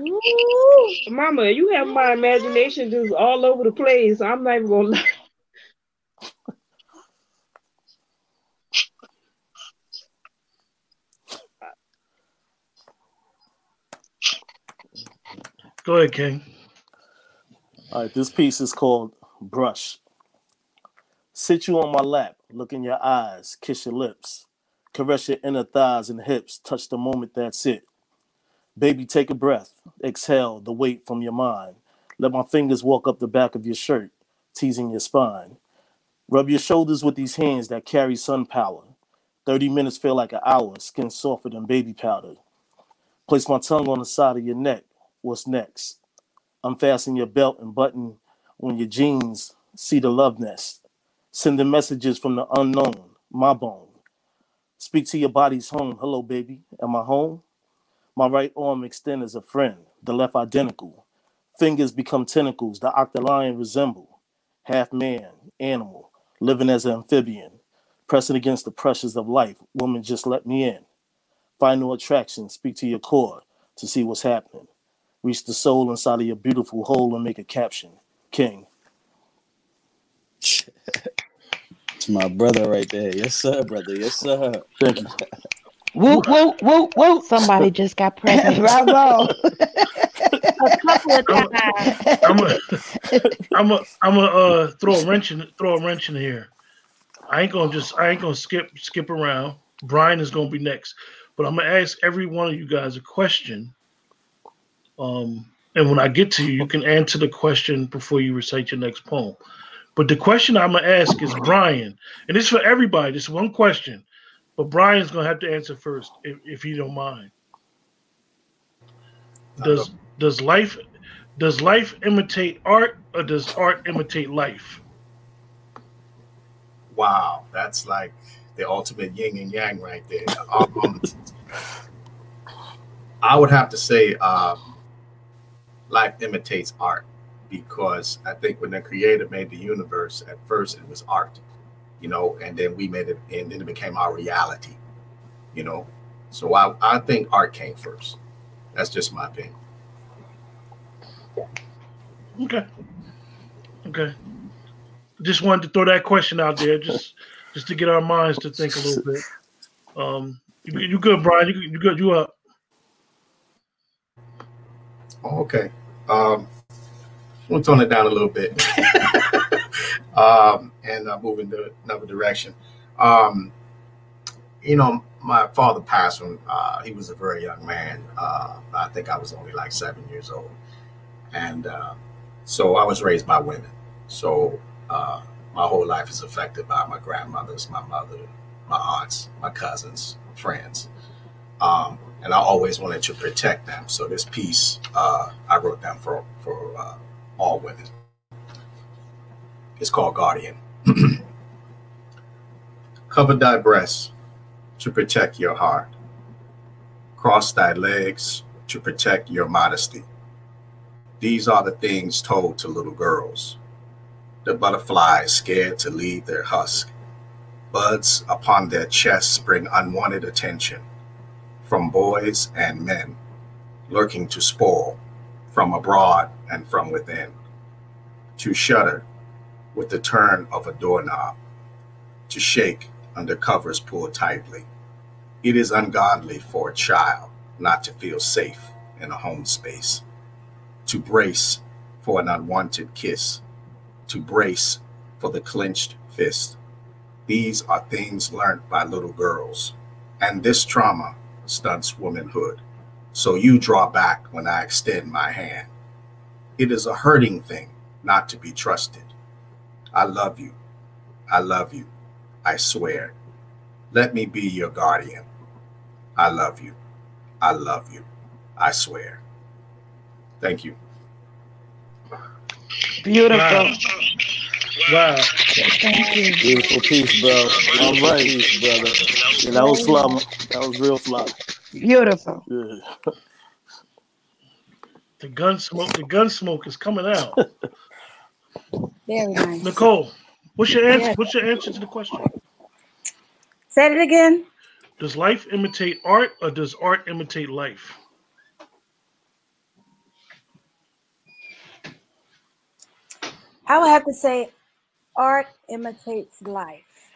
[SPEAKER 8] Ooh, Mama, you have my imagination just all over the place. I'm not even gonna lie.
[SPEAKER 1] Go ahead, King.
[SPEAKER 2] All right, this piece is called Brush. Sit you on my lap, look in your eyes, kiss your lips, caress your inner thighs and hips, touch the moment that's it. Baby, take a breath, exhale the weight from your mind. Let my fingers walk up the back of your shirt, teasing your spine. Rub your shoulders with these hands that carry sun power. 30 minutes feel like an hour, skin softer than baby powder. Place my tongue on the side of your neck. What's next? Unfasten your belt and button on your jeans. See the love nest. Sending messages from the unknown, my bone. Speak to your body's home. Hello, baby. Am I home? My right arm extend as a friend, the left identical. Fingers become tentacles, the octolion resemble. Half man, animal, living as an amphibian. Pressing against the pressures of life, woman, just let me in. Final attraction, speak to your core to see what's happening. Reach the soul inside of your beautiful hole and make a caption. King.
[SPEAKER 6] It's my brother right there. Yes, sir, brother. Yes, sir.
[SPEAKER 2] Thank you.
[SPEAKER 4] Whoop, whoop, whoop, whoop. Somebody just got pregnant.
[SPEAKER 7] Bravo.
[SPEAKER 5] A couple of times.
[SPEAKER 1] I'm a, I'm a, I'm a uh, throw a wrench in, throw a wrench in here. I ain't gonna just, I ain't gonna skip, skip around. Brian is gonna be next, but I'm gonna ask every one of you guys a question. Um, and when I get to you, you can answer the question before you recite your next poem. But the question I'm gonna ask is Brian, and it's for everybody. This is one question, but Brian's gonna have to answer first, if, if you don't mind. Does does life does life imitate art or does art imitate life?
[SPEAKER 3] Wow, that's like the ultimate yin and yang right there. Um, I would have to say uh, life imitates art because I think when the creator made the universe, at first it was art, you know, and then we made it, and then it became our reality, you know. So I, I think art came first. That's just my opinion.
[SPEAKER 1] Okay. Okay. Just wanted to throw that question out there, just just to get our minds to think a little bit. Um, you, you good, Brian? You, you good? You up?
[SPEAKER 3] Okay. Um, we'll tone it down a little bit um, and uh, move in another direction. Um, you know, my father passed when uh, he was a very young man. Uh, I think I was only like seven years old. And uh, so I was raised by women. So uh, my whole life is affected by my grandmothers, my mother, my aunts, my cousins, friends. Um, and I always wanted to protect them. So this piece uh, I wrote down for for uh, all women. It's called Guardian. Cover thy breasts to protect your heart. Cross thy legs to protect your modesty. These are the things told to little girls. The butterflies scared to leave their husk. Buds upon their chests bring unwanted attention from boys and men, lurking to spoil from abroad and from within, to shudder with the turn of a doorknob, to shake under covers pulled tightly. It is ungodly for a child not to feel safe in a home space, to brace for an unwanted kiss, to brace for the clenched fist. These are things learned by little girls. And this trauma stunts womanhood. So you draw back when I extend my hand. It is a hurting thing not to be trusted. I love you. I love you. I swear. Let me be your guardian. I love you. I love you. I swear. Thank you.
[SPEAKER 4] Beautiful.
[SPEAKER 1] Wow. Wow.
[SPEAKER 4] Thank you.
[SPEAKER 2] Beautiful piece, bro. All right, piece, brother. Yeah, that was fly. That was real fly.
[SPEAKER 4] Beautiful.
[SPEAKER 2] Yeah.
[SPEAKER 1] The gun smoke. The gun smoke is coming out.
[SPEAKER 5] Very nice.
[SPEAKER 1] Nicole, what's your answer?
[SPEAKER 5] Yes.
[SPEAKER 1] What's your answer to the question?
[SPEAKER 5] Say it again.
[SPEAKER 1] Does life imitate art, or does art imitate life?
[SPEAKER 5] I would have to say art imitates life.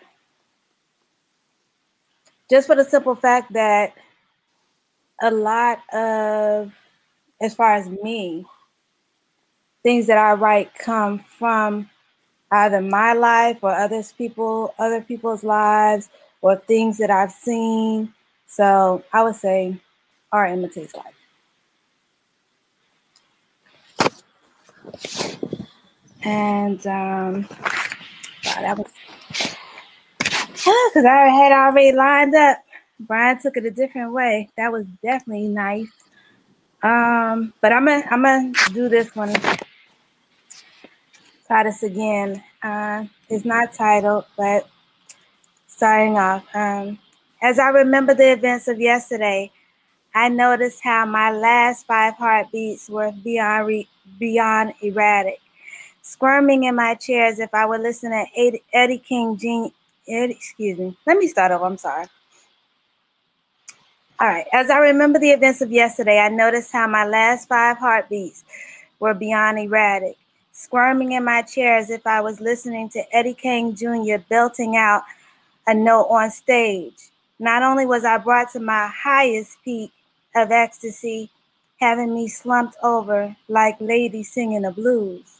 [SPEAKER 5] Just for the simple fact that a lot of, as far as me, things that I write come from either my life or others people, other people's lives, or things that I've seen. So I would say art imitates life. And um, that was because I had already lined up. Brian took it a different way. That was definitely nice. Um, but I'm gonna I'm gonna do this one. Try this again. Uh, it's not titled, but starting off. Um, as I remember the events of yesterday, I noticed how my last five heartbeats were beyond re- beyond erratic, squirming in my chair as if I were listening to Eddie, King Jean. Excuse me. Let me start over. I'm sorry. All right. As I remember the events of yesterday, I noticed how my last five heartbeats were beyond erratic, squirming in my chair as if I was listening to Eddie King Jr. belting out a note on stage. Not only was I brought to my highest peak of ecstasy, having me slumped over like lady singing the blues.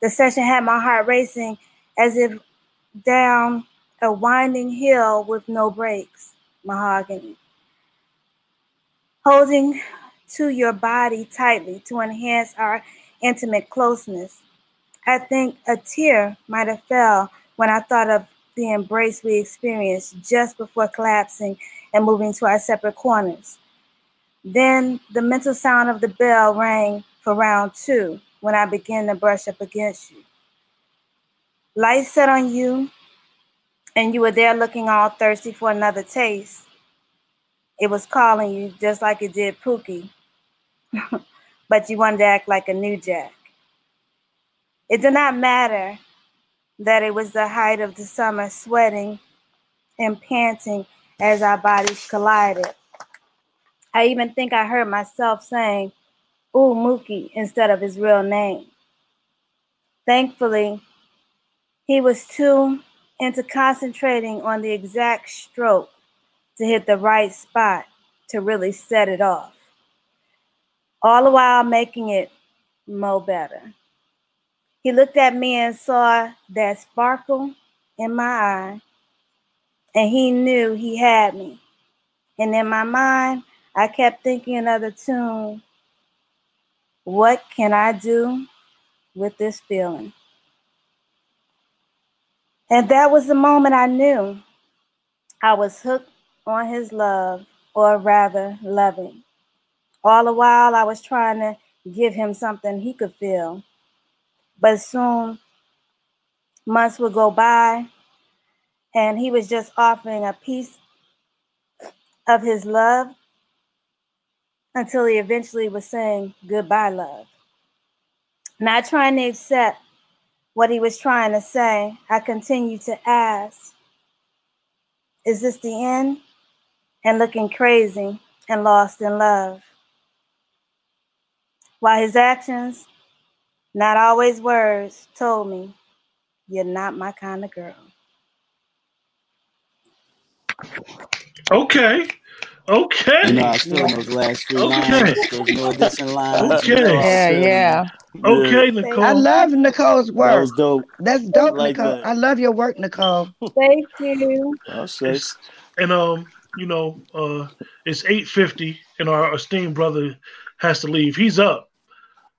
[SPEAKER 5] The session had my heart racing as if down a winding hill with no brakes, mahogany. Holding to your body tightly to enhance our intimate closeness. I think a tear might have fell when I thought of the embrace we experienced just before collapsing and moving to our separate corners. Then the mental sound of the bell rang for round two when I began to brush up against you. Light set on you, and you were there looking all thirsty for another taste. It was calling you just like it did Pookie, but you wanted to act like a new Jack. It did not matter that it was the height of the summer, sweating and panting as our bodies collided. I even think I heard myself saying, Ooh, Mookie, instead of his real name. Thankfully, he was too into concentrating on the exact stroke to hit the right spot to really set it off. All the while making it mo better. He looked at me and saw that sparkle in my eye, and he knew he had me. And in my mind, I kept thinking of the tune, What can I do with this feeling? And that was the moment I knew I was hooked on his love, or rather, loving. All the while, I was trying to give him something he could feel. But soon, months would go by, and he was just offering a piece of his love until he eventually was saying goodbye, love. Not trying to accept what he was trying to say, I continued to ask, Is this the end? And looking crazy and lost in love. While his actions, not always words, told me, You're not my kind of girl.
[SPEAKER 1] Okay. Okay.
[SPEAKER 6] You know, I was feeling those last few
[SPEAKER 1] Okay.
[SPEAKER 6] lines, those no addition lines.
[SPEAKER 1] Okay.
[SPEAKER 4] Yeah, yeah.
[SPEAKER 1] Okay, Nicole.
[SPEAKER 7] I love Nicole's
[SPEAKER 2] That
[SPEAKER 7] work.
[SPEAKER 2] was dope.
[SPEAKER 7] That's dope,
[SPEAKER 2] Like
[SPEAKER 7] Nicole.
[SPEAKER 2] that.
[SPEAKER 7] I love your work, Nicole.
[SPEAKER 5] Thank you.
[SPEAKER 2] Oh,
[SPEAKER 1] and um, you know, uh, it's eight fifty, and our esteemed brother has to leave. He's up.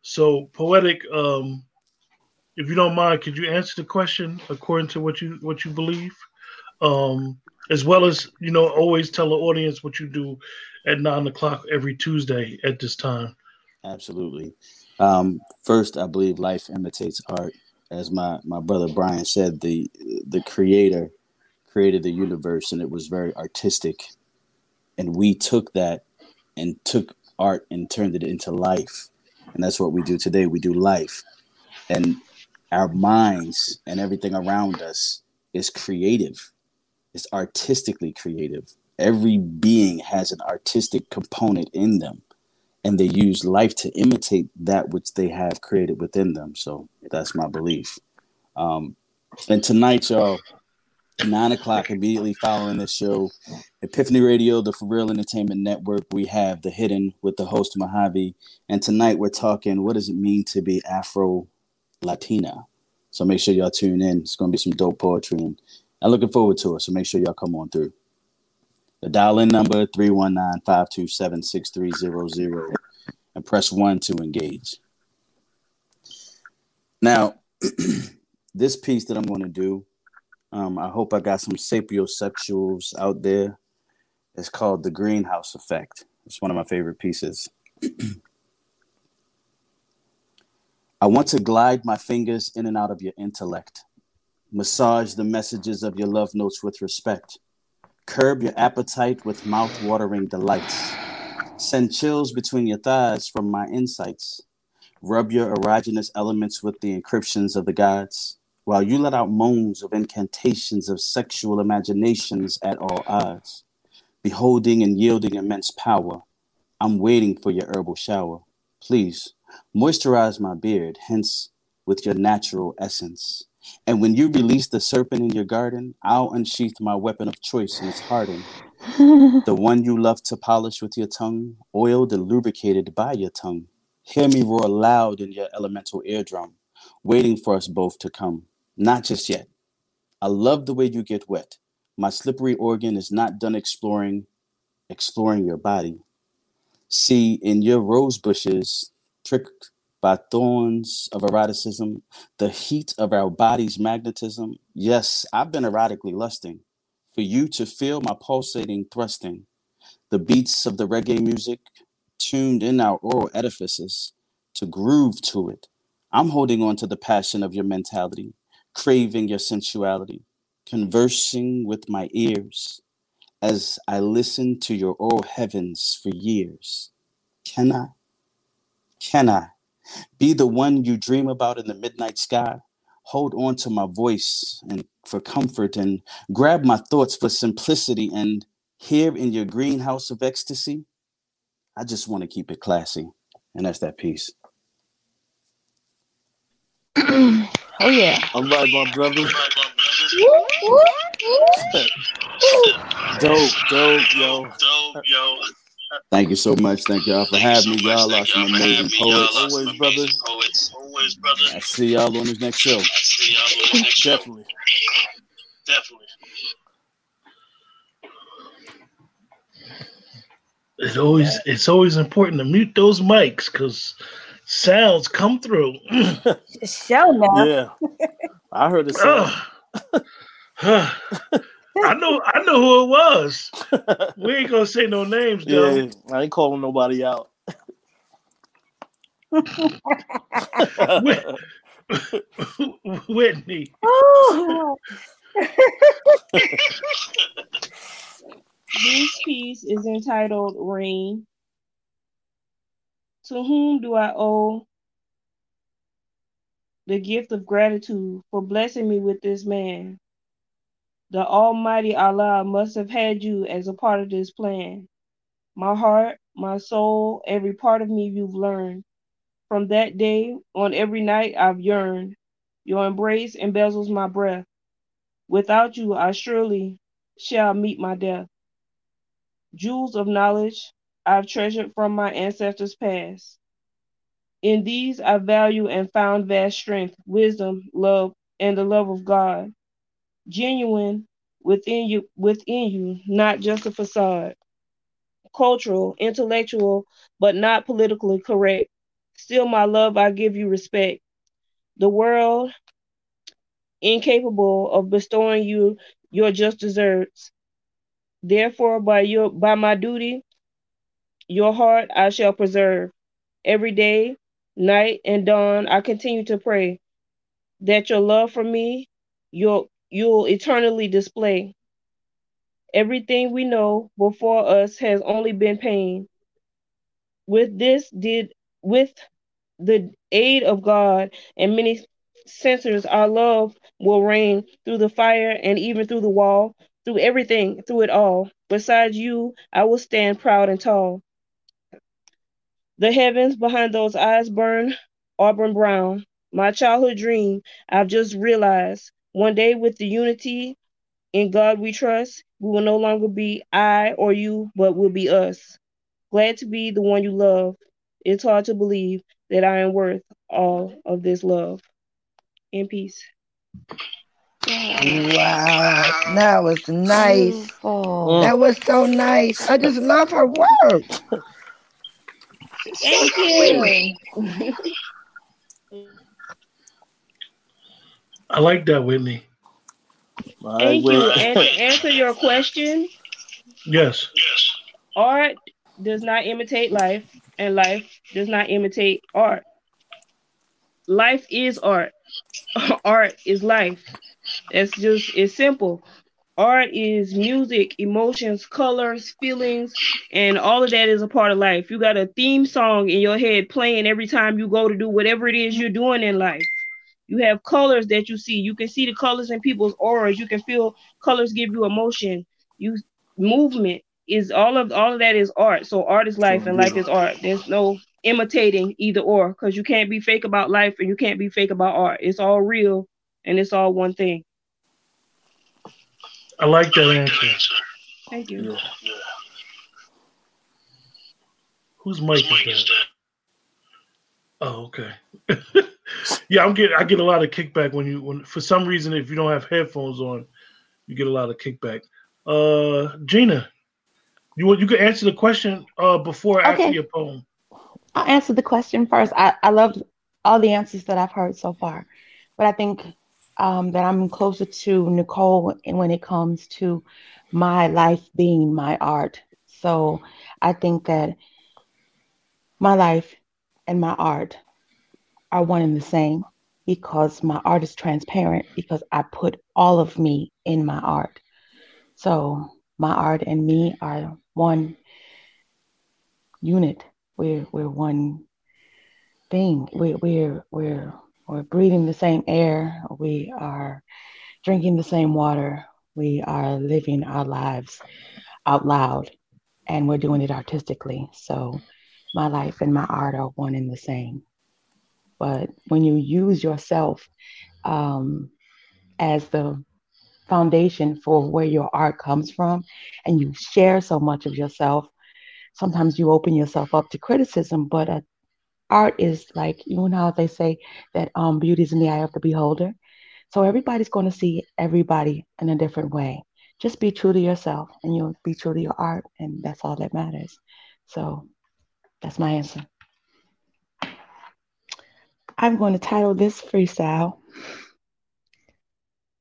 [SPEAKER 1] So poetic. Um, if you don't mind, could you answer the question according to what you what you believe? Um, as well as you know, always tell the audience what you do at nine o'clock every Tuesday at this time.
[SPEAKER 6] Absolutely. Um, first, I believe life imitates art. As my, my brother Brian said, the the creator created the universe and it was very artistic. And we took that and took art and turned it into life. And that's what we do today. We do life. And our minds and everything around us is creative. It's artistically creative. Every being has an artistic component in them and they use life to imitate that which they have created within them. So that's my belief. Um, and tonight, y'all, nine o'clock, immediately following this show, Epiphany Radio, the For Real Entertainment Network, we have The Hidden with the host Mojave. And tonight we're talking what does it mean to be Afro Latina? So make sure y'all tune in. It's going to be some dope poetry. And I'm looking forward to it. So make sure y'all come on through. The dial in number 319 527 6300 and press 1 to engage. Now, this piece that I'm going to do, um, I hope I got some sapiosexuals out there. It's called The Greenhouse Effect. It's one of my favorite pieces. I want to glide my fingers in and out of your intellect, massage the messages of your love notes with respect. Curb your appetite with mouth-watering delights. Send chills between your thighs from my insights. Rub your erogenous elements with the encryptions of the gods, while you let out moans of incantations of sexual imaginations at all odds. Beholding and yielding immense power, I'm waiting for your herbal shower. Please, moisturize my beard, hence with your natural essence. And when you release the serpent in your garden, I'll unsheath my weapon of choice and its hardened. the one you love to polish with your tongue, oiled and lubricated by your tongue. Hear me roar loud in your elemental eardrum, waiting for us both to come. Not just yet. I love the way you get wet. My slippery organ is not done exploring, exploring your body. See, in your rose bushes, pricked by thorns of eroticism, the heat of our body's magnetism. Yes, I've been erotically lusting for you to feel my pulsating thrusting, the beats of the reggae music tuned in our oral edifices to groove to it. I'm holding on to the passion of your mentality, craving your sensuality, conversing with my ears as I listen to your oral heavens for years. Can I? Can I be the one you dream about in the midnight sky? Hold on to my voice and for comfort and grab my thoughts for simplicity and here in your greenhouse of ecstasy, I just want to keep it classy. And that's that piece.
[SPEAKER 4] oh yeah.
[SPEAKER 2] All right, my brother. dope, dope, yo.
[SPEAKER 6] Thank you so much. Thank y'all for having me. Y'all are some amazing poets.
[SPEAKER 2] Always, brother.
[SPEAKER 6] I see y'all on this next show.
[SPEAKER 2] Definitely.
[SPEAKER 1] Definitely. It's always it's always important to mute those mics because sounds come through.
[SPEAKER 5] Show now.
[SPEAKER 2] Yeah. I heard it. sound.
[SPEAKER 1] Ugh. I know I know who it was. We ain't gonna say no names though.
[SPEAKER 2] Yeah, I ain't calling nobody out.
[SPEAKER 1] Whitney.
[SPEAKER 8] This piece is entitled Rain. To whom do I owe the gift of gratitude for blessing me with this man? The Almighty Allah must have had you as a part of this plan. My heart, my soul, every part of me you've learned. From that day on every night I've yearned. Your embrace embezzles my breath. Without you, I surely shall meet my death. jewels of knowledge I've treasured from my ancestors past. In these I value and found vast strength, wisdom, love, and the love of God, genuine within you, within you, not just a facade. Cultural, intellectual, but not politically correct. Still, my love, I give you respect. The world incapable of bestowing you your just deserts. Therefore, by your by my duty, your heart I shall preserve. Every day, night, and dawn, I continue to pray that your love for me you'll you'll eternally display. Everything we know before us has only been pain. With this did with the aid of God and many censors, our love will reign through the fire and even through the wall, through everything, through it all. Besides you, I will stand proud and tall. The heavens behind those eyes burn auburn brown. My childhood dream, I've just realized one day with the unity in God we trust, we will no longer be I or you, but will be us. Glad to be the one you love. It's hard to believe that I am worth all of this love. In peace.
[SPEAKER 7] Wow, that was nice.
[SPEAKER 4] Beautiful.
[SPEAKER 7] That was so nice. I just love her words.
[SPEAKER 8] Thank
[SPEAKER 7] sweet.
[SPEAKER 8] you.
[SPEAKER 1] I like that, Whitney.
[SPEAKER 2] All right,
[SPEAKER 8] Thank
[SPEAKER 2] wait.
[SPEAKER 8] you. And to answer your question,
[SPEAKER 1] Yes.
[SPEAKER 8] art does not imitate life, and life does not imitate art. Life is art. art is life. It's just it's simple. Art is music, emotions, colors, feelings, and all of that is a part of life. You got a theme song in your head playing every time you go to do whatever it is you're doing in life. You have colors that you see. You can see the colors in people's auras. You can feel colors give you emotion. You movement is all of all of that is art. So art is life and life is art. There's no imitating either or because you can't be fake about life and you can't be fake about art. It's all real and it's all one thing.
[SPEAKER 1] I like that answer.
[SPEAKER 8] Thank you.
[SPEAKER 1] Whose mic is that? Oh, okay. yeah, I'm getting I get a lot of kickback when you when for some reason if you don't have headphones on, you get a lot of kickback. Uh Gina, you you can answer the question uh before or after
[SPEAKER 4] Okay.
[SPEAKER 1] your poem.
[SPEAKER 4] I'll answer the question first. I, I loved all the answers that I've heard so far, but I think um, that I'm closer to Nicole in- when it comes to my life being my art. So I think that my life and my art are one and the same because my art is transparent because I put all of me in my art. So my art and me are one unit. We're we're one thing. We're we're we're we're breathing the same air. We are drinking the same water. We are living our lives out loud, and we're doing it artistically. So my life and my art are one and the same. But when you use yourself um, as the foundation for where your art comes from, and you share so much of yourself, sometimes you open yourself up to criticism. But uh, art is like you know how they say that um, beauty is in the eye of the beholder. So everybody's going to see everybody in a different way. Just be true to yourself, and you'll be true to your art, and that's all that matters. So that's my answer. I'm going to title this freestyle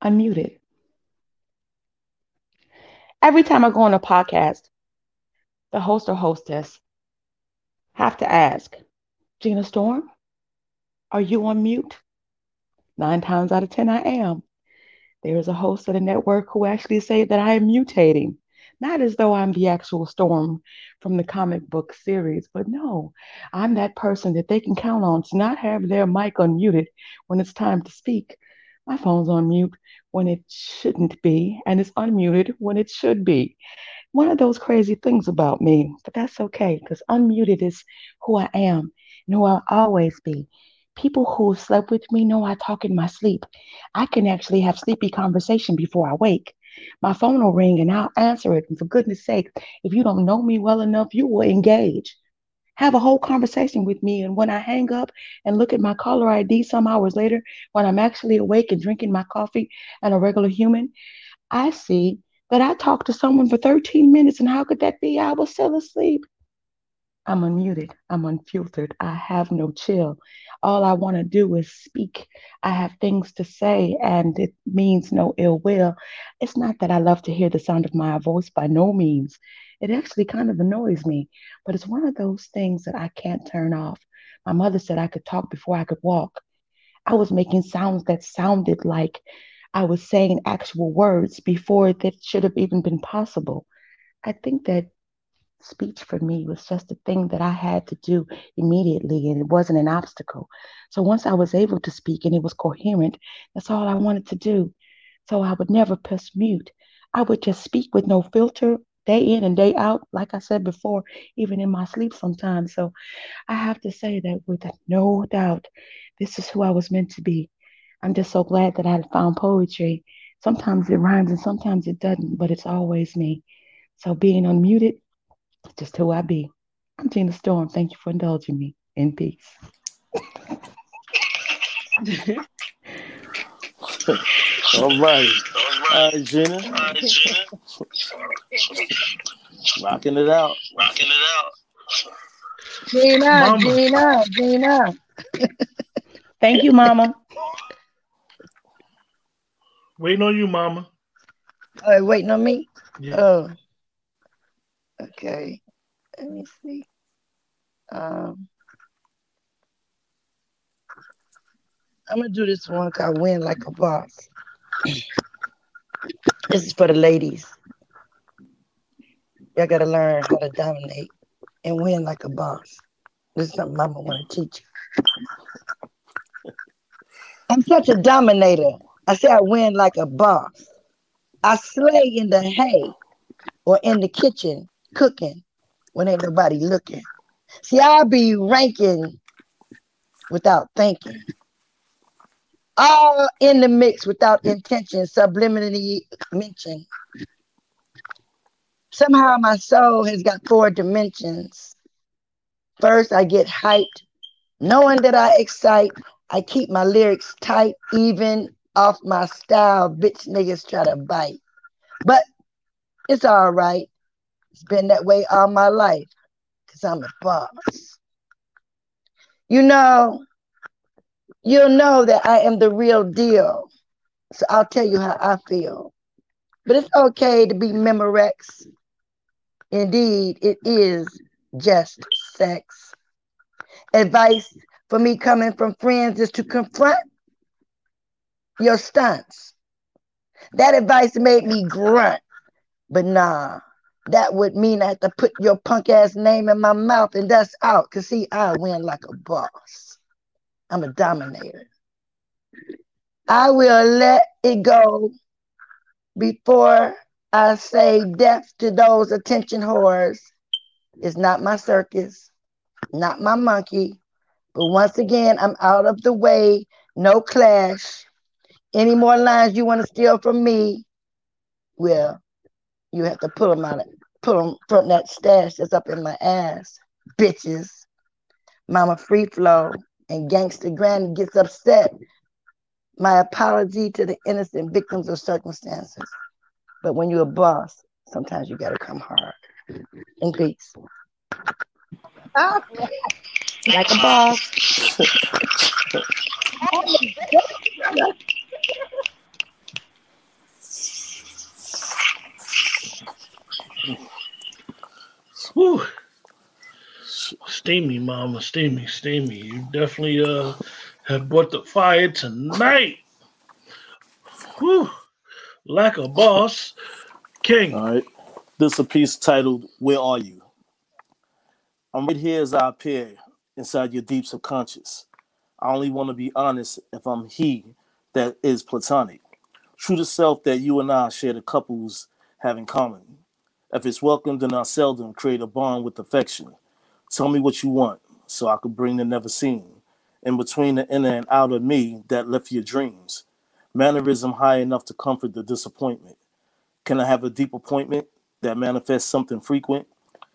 [SPEAKER 4] Unmuted. Every time I go on a podcast, the host or hostess have to ask, Gina Storm, are you on mute? Nine times out of 10, I am. There is a host of the network who actually say that I am mutating. Not as though I'm the actual Storm from the comic book series, but no, I'm that person that they can count on to not have their mic unmuted when it's time to speak. My phone's on mute when it shouldn't be, and it's unmuted when it should be. One of those crazy things about me, but that's okay because unmuted is who I am and who I'll always be. People who slept with me know I talk in my sleep. I can actually have sleepy conversation before I wake. My phone will ring and I'll answer it. And for goodness sake, if you don't know me well enough, you will engage. Have a whole conversation with me. And when I hang up and look at my caller ID some hours later, when I'm actually awake and drinking my coffee and a regular human, I see that I talked to someone for 13 minutes. And how could that be? I was still asleep. I'm unmuted. I'm unfiltered. I have no chill. All I want to do is speak. I have things to say, and it means no ill will. It's not that I love to hear the sound of my voice by no means. It actually kind of annoys me, but it's one of those things that I can't turn off. My mother said I could talk before I could walk. I was making sounds that sounded like I was saying actual words before that should have even been possible. I think that speech for me was just a thing that I had to do immediately and it wasn't an obstacle. So once I was able to speak and it was coherent, that's all I wanted to do. So I would never press mute. I would just speak with no filter, day in and day out, like I said before, even in my sleep sometimes. So I have to say that with no doubt, this is who I was meant to be. I'm just so glad that I found poetry. Sometimes it rhymes and sometimes it doesn't, but it's always me. So being unmuted, just who I be. I'm Gina Storm. Thank you for indulging me. In peace.
[SPEAKER 2] All right. All right, Gina. Rocking it out.
[SPEAKER 9] Rocking it out.
[SPEAKER 7] Gina,
[SPEAKER 1] Mama.
[SPEAKER 7] Gina, Gina.
[SPEAKER 4] Thank you, Mama.
[SPEAKER 1] Waiting on you, Mama.
[SPEAKER 7] Oh, waiting on me?
[SPEAKER 1] Yeah.
[SPEAKER 7] Oh. Okay. Let me see. Um, I'm gonna do this one called "Win Like a Boss." this is for the ladies. Y'all gotta learn how to dominate and win like a boss. This is something Mama want to teach you. I'm such a dominator. I say I win like a boss. I slay in the hay or in the kitchen cooking when ain't nobody looking. See, I be ranking without thinking. All in the mix without intention, subliminally mentioned. Somehow my soul has got four dimensions. First, I get hyped, knowing that I excite. I keep my lyrics tight, even off my style. Bitch niggas try to bite. But it's all right. It's been that way all my life because I'm a boss. You know, you'll know that I am the real deal. So I'll tell you how I feel. But it's okay to be Memorex. Indeed, it is just sex. Advice for me coming from friends is to confront your stunts. That advice made me grunt, but nah, that would mean I have to put your punk ass name in my mouth and that's out. Cause see, I win like a boss. I'm a dominator. I will let it go before I say death to those attention whores. It's not my circus, not my monkey. But once again, I'm out of the way. No clash. Any more lines you want to steal from me? Well, you have to pull them out, pull them from that stash that's up in my ass, bitches. Mama Free Flow and Gangster Granny gets upset. My apology to the innocent victims of circumstances. But when you're a boss, sometimes you gotta come hard. In peace.
[SPEAKER 4] Like a boss.
[SPEAKER 1] Whew. Steamy, mama, steamy, steamy. You definitely uh have brought the fire tonight. Whew. Like a boss. King.
[SPEAKER 2] All right. This is a piece titled Where Are You? I'm right here as I appear inside your deep subconscious. I only want to be honest if I'm he that is platonic. True to self that you and I share the couples have in common. If it's welcome, then not seldom create a bond with affection. Tell me what you want so I could bring the never seen. In between the inner and outer me that left your dreams. Mannerism high enough to comfort the disappointment. Can I have a deep appointment that manifests something frequent?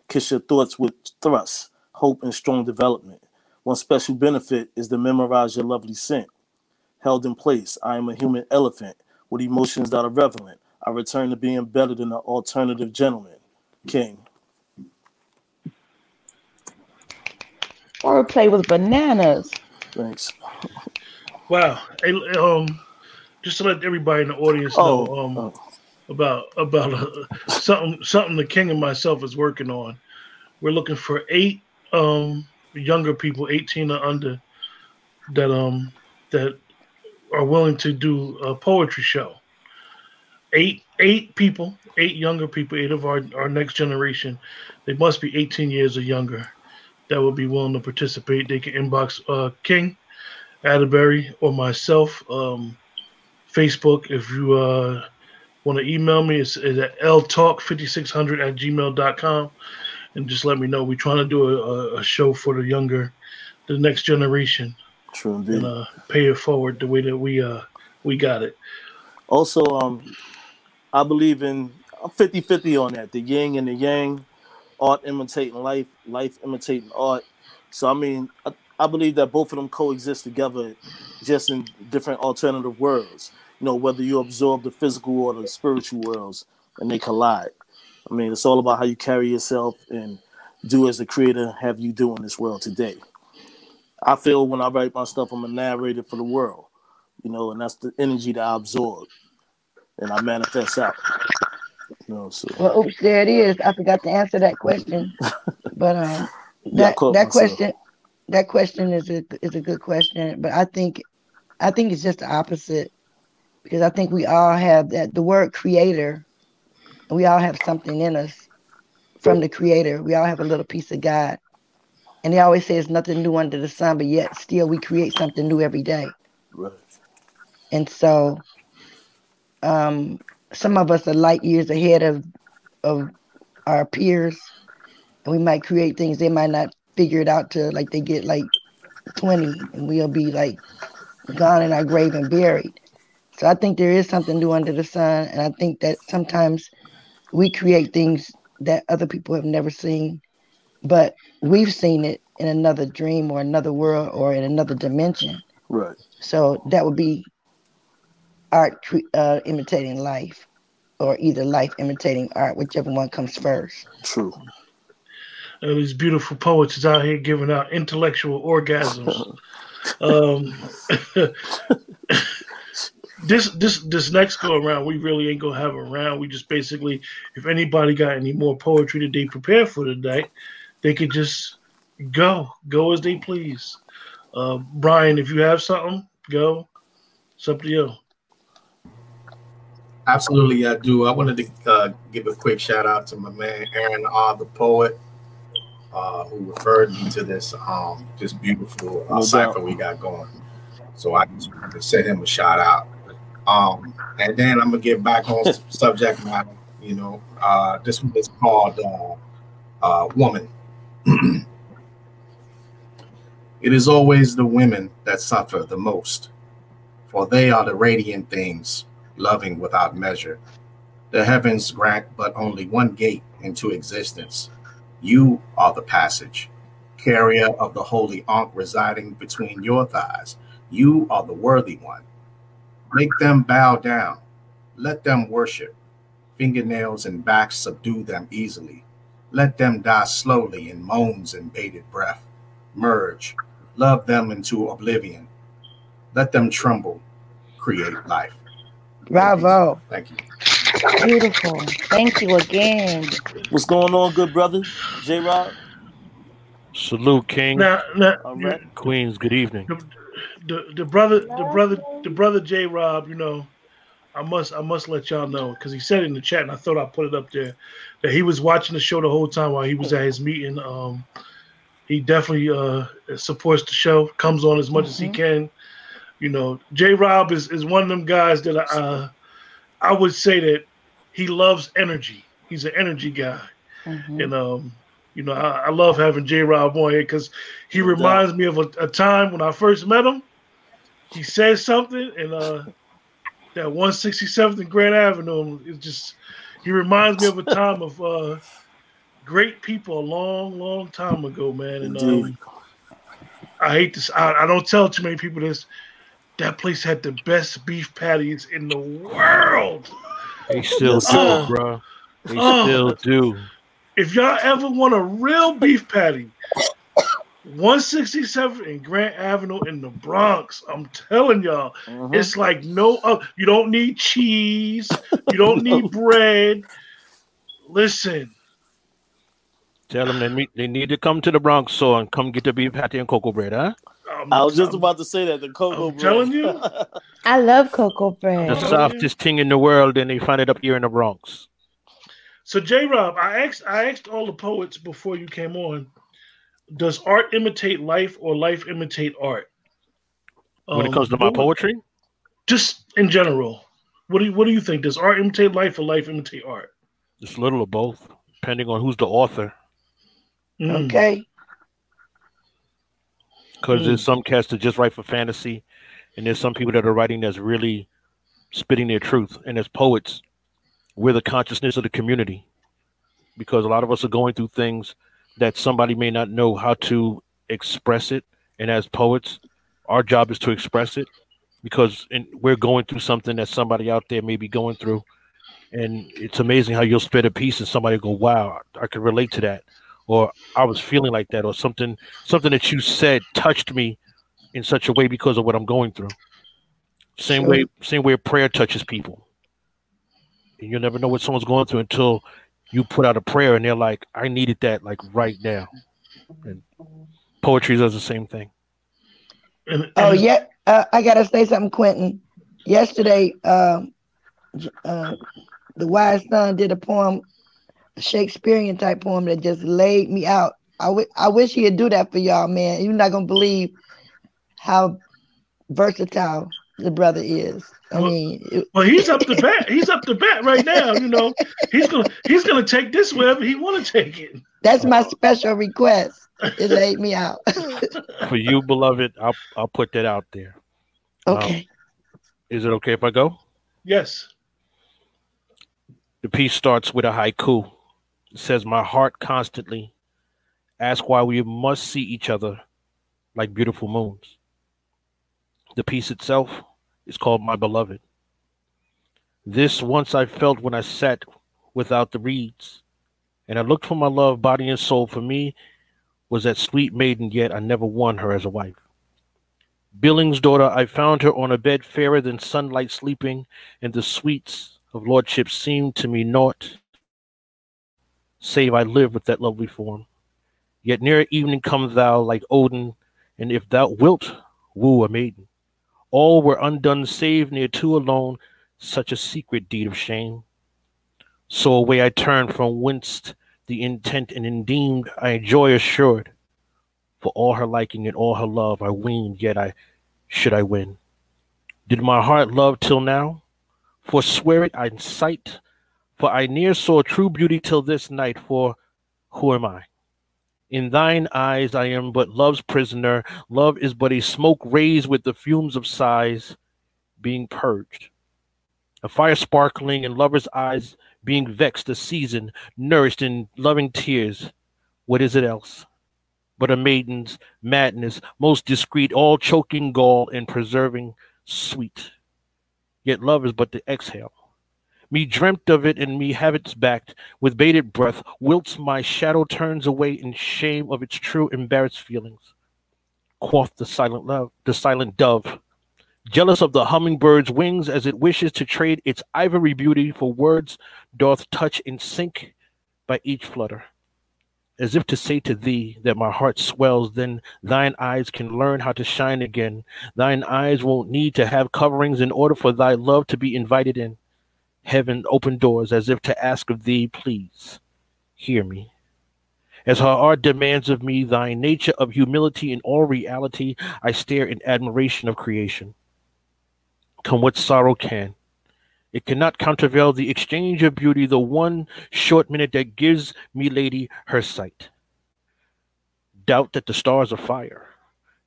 [SPEAKER 2] Kiss your thoughts with thrust, hope, and strong development. One special benefit is to memorize your lovely scent. Held in place, I am a human elephant with emotions that are relevant. I return to being better than an alternative gentleman. King.
[SPEAKER 4] Wordplay with bananas.
[SPEAKER 2] Thanks.
[SPEAKER 1] Wow. Hey, um, just to let everybody in the audience know
[SPEAKER 2] Oh,
[SPEAKER 1] um,
[SPEAKER 2] oh.
[SPEAKER 1] about about uh, something something the king and myself is working on. We're looking for eight um younger people, 18 or under, that um that are willing to do a poetry show. Eight eight people, eight younger people, eight of our, our next generation. They must be 18 years or younger that would be willing to participate. They can inbox uh, King Atterbury or myself. Um, Facebook, if you uh, want to email me, it's, it's at ltalk5600 at gmail.com. And just let me know. We're trying to do a, a, show for the younger, the next generation,
[SPEAKER 2] True indeed.
[SPEAKER 1] and uh, pay it forward the way that we uh, we got it.
[SPEAKER 2] Also, um, I believe in I'm 50 50 on that. The yin and the yang, art imitating life, life imitating art. So, I mean, I, I believe that both of them coexist together just in different alternative worlds. You know, whether you absorb the physical or the spiritual worlds and they collide. I mean, it's all about how you carry yourself and do as the creator have you do in this world today. I feel when I write my stuff, I'm a narrator for the world, you know, and that's the energy that I absorb and I manifest out. You know, so
[SPEAKER 7] Well, oops, there it is. I forgot to answer that question. But um,
[SPEAKER 2] Yeah,
[SPEAKER 7] that
[SPEAKER 2] caught
[SPEAKER 7] that
[SPEAKER 2] myself.
[SPEAKER 7] question, that question is a is a good question. But I think, I think it's just the opposite, because I think we all have that the word creator. We all have something in us from the creator. We all have a little piece of God. And they always say there's nothing new under the sun, but yet still we create something new every day.
[SPEAKER 2] right.
[SPEAKER 7] And so um, some of us are light years ahead of of our peers. And we might create things they might not figure it out to like they get like 20 and we'll be like gone in our grave and buried. So I think there is something new under the sun. And I think that sometimes we create things that other people have never seen, but we've seen it in another dream or another world or in another dimension.
[SPEAKER 2] Right.
[SPEAKER 7] So that would be art cre- uh, imitating life, or either life imitating art, whichever one comes first.
[SPEAKER 2] True.
[SPEAKER 1] Uh, these beautiful poets is out here giving out intellectual orgasms. um, this this this next go around, we really ain't gonna have a round. We just basically, if anybody got any more poetry that they prepare for today, they could just go go as they please. Uh, Brian, if you have something, go. It's up to you.
[SPEAKER 3] Absolutely, I do. I wanted to uh, give a quick shout out to my man Aaron R, the poet, uh, who referred me to this um, this beautiful uh,
[SPEAKER 2] No
[SPEAKER 3] cipher we got going. So I just wanted to send him a shout out. Um, and then I'm gonna get back on subject matter. You know, uh, this one is called uh, uh, "Woman." it is always the women that suffer the most, for they are the radiant things loving without measure. The heavens grant but only one gate into existence. You are the passage, carrier of the holy ankh residing between your thighs. You are the worthy one. Make them bow down. Let them worship. Fingernails and backs subdue them easily. Let them die slowly in moans and bated breath. Merge. Love them into oblivion. Let them tremble. Create life.
[SPEAKER 7] Bravo.
[SPEAKER 3] Thank you.
[SPEAKER 4] Beautiful. Thank you again.
[SPEAKER 2] What's going on, good brother? J Rob?
[SPEAKER 10] Salute, King.
[SPEAKER 1] Now, now
[SPEAKER 2] All right.
[SPEAKER 10] Queens, good evening.
[SPEAKER 1] the, the the brother the brother the brother J Rob, you know, I must I must let y'all know because he said in the chat and I thought I put it up there that he was watching the show the whole time while he was at his meeting. Um, he definitely uh supports the show, comes on as much as he can. You know, J Rob is is one of them guys that I uh, I would say that he loves energy. He's an energy guy,
[SPEAKER 4] Mhm.
[SPEAKER 1] and um. You know, I, I love having J Rob on here because he
[SPEAKER 2] No doubt.
[SPEAKER 1] reminds me of a, a time when I first met him he said something and uh that 167th and Grand Avenue is just He reminds me of a time of uh, great people a long, long time ago, man. And um, I hate this. I, I don't tell too many people this. That place had the best beef patties in the world.
[SPEAKER 10] They still do,
[SPEAKER 1] sir.
[SPEAKER 10] bro. They
[SPEAKER 1] Oh.
[SPEAKER 10] still do.
[SPEAKER 1] If y'all ever want a real beef patty, 167 in Grant Avenue in the Bronx. I'm telling y'all,
[SPEAKER 2] Mhm.
[SPEAKER 1] it's like no. Uh, you don't need cheese. You don't need bread. Listen,
[SPEAKER 10] Tell them they need, they need to come to the Bronx so and come get the beef patty and cocoa bread, huh?
[SPEAKER 1] I'm,
[SPEAKER 2] I was just
[SPEAKER 1] I'm-
[SPEAKER 2] about to say that the cocoa
[SPEAKER 1] I'm
[SPEAKER 2] bread.
[SPEAKER 1] telling you.
[SPEAKER 4] I love cocoa bread.
[SPEAKER 10] The softest thing in the world, and they find it up here in the Bronx.
[SPEAKER 1] So J Rob, I asked I asked all the poets before you came on, does art imitate life or life imitate art?
[SPEAKER 10] When it
[SPEAKER 1] Um,
[SPEAKER 10] comes to my poetry,
[SPEAKER 1] just in general, what do you what do you think? Does art imitate life or life imitate art?
[SPEAKER 10] it's a little of both, depending on who's the author.
[SPEAKER 1] Mm.
[SPEAKER 7] Okay.
[SPEAKER 10] Because
[SPEAKER 1] Mm.
[SPEAKER 10] there's some cats that just write for fantasy, and there's some people that are writing that's really spitting their truth. And as poets, we're the consciousness of the community. Because a lot of us are going through things that somebody may not know how to express it. And as poets, our job is to express it because in, we're going through something that somebody out there may be going through. And it's amazing how you'll spit a piece and somebody will go, Wow, I can relate to that. Or I was feeling like that, or something something that you said touched me in such a way because of what I'm going through. Same
[SPEAKER 7] Sure.
[SPEAKER 10] way, same way prayer touches people. And you'll never know what someone's going through until you put out a prayer and they're like, I needed that like right now. And poetry does the same thing.
[SPEAKER 1] And,
[SPEAKER 7] Oh yeah, uh, I gotta say something, Quentin. Yesterday, um, uh, the wise son did a poem, a Shakespearean type poem that just laid me out. I I wish he'd do that for y'all, man. You're not gonna believe how versatile the brother is. I
[SPEAKER 1] Well-
[SPEAKER 7] mean, it-
[SPEAKER 1] Well, he's up to bat. He's up to bat right now. You know, he's gonna he's gonna take this wherever he want to take it.
[SPEAKER 7] that's my special request. It laid me out.
[SPEAKER 10] For you, beloved, I'll I'll put that out there. Um,
[SPEAKER 7] okay.
[SPEAKER 10] is it okay if I go?
[SPEAKER 1] Yes.
[SPEAKER 10] The piece starts with a haiku. Says, My heart constantly asks why we must see each other like beautiful moons. The piece itself is called My Beloved. This once I felt when I sat without the reeds, and I looked for my love, body and soul. For me, was that sweet maiden, yet I never won her as a wife. Billing's daughter, I found her on a bed fairer than sunlight sleeping, and the sweets of lordship seemed to me naught, save I live with that lovely form. Yet near evening come thou like Odin, and if thou wilt woo a maiden, all were undone save near two alone, such a secret deed of shame. So away I turn from whence the intent and indeemed I joy assured. For all her liking and all her love I weened, yet I should I win. Did my heart love till now? Forswear it I sight, for I ne'er saw true beauty till this night, for who am I? In thine eyes I am but love's prisoner. Love is but a smoke raised with the fumes of sighs being purged. A fire sparkling in lover's eyes being vexed, a season nourished in loving tears. What is it else? But a maiden's madness, most discreet, all choking gall and preserving sweet. Yet love is but the exhale. Me dreamt of it and me have its backed with bated breath, whilst my shadow turns away in shame of its true embarrassed feelings. Quoth the silent love, the silent dove, jealous of the hummingbird's wings as it wishes to trade its ivory beauty for words doth touch and sink by each flutter. As if to say to thee that my heart swells, then thine eyes can learn how to shine again. Thine eyes won't need to have coverings in order for thy love to be invited in. Heaven opened doors as if to ask of thee, please hear me. As her art demands of me thy nature of humility in all reality, I stare in admiration of creation. Come what sorrow can. It cannot countervail the exchange of beauty, the one short minute that gives me, lady, her sight. Doubt that the stars are fire.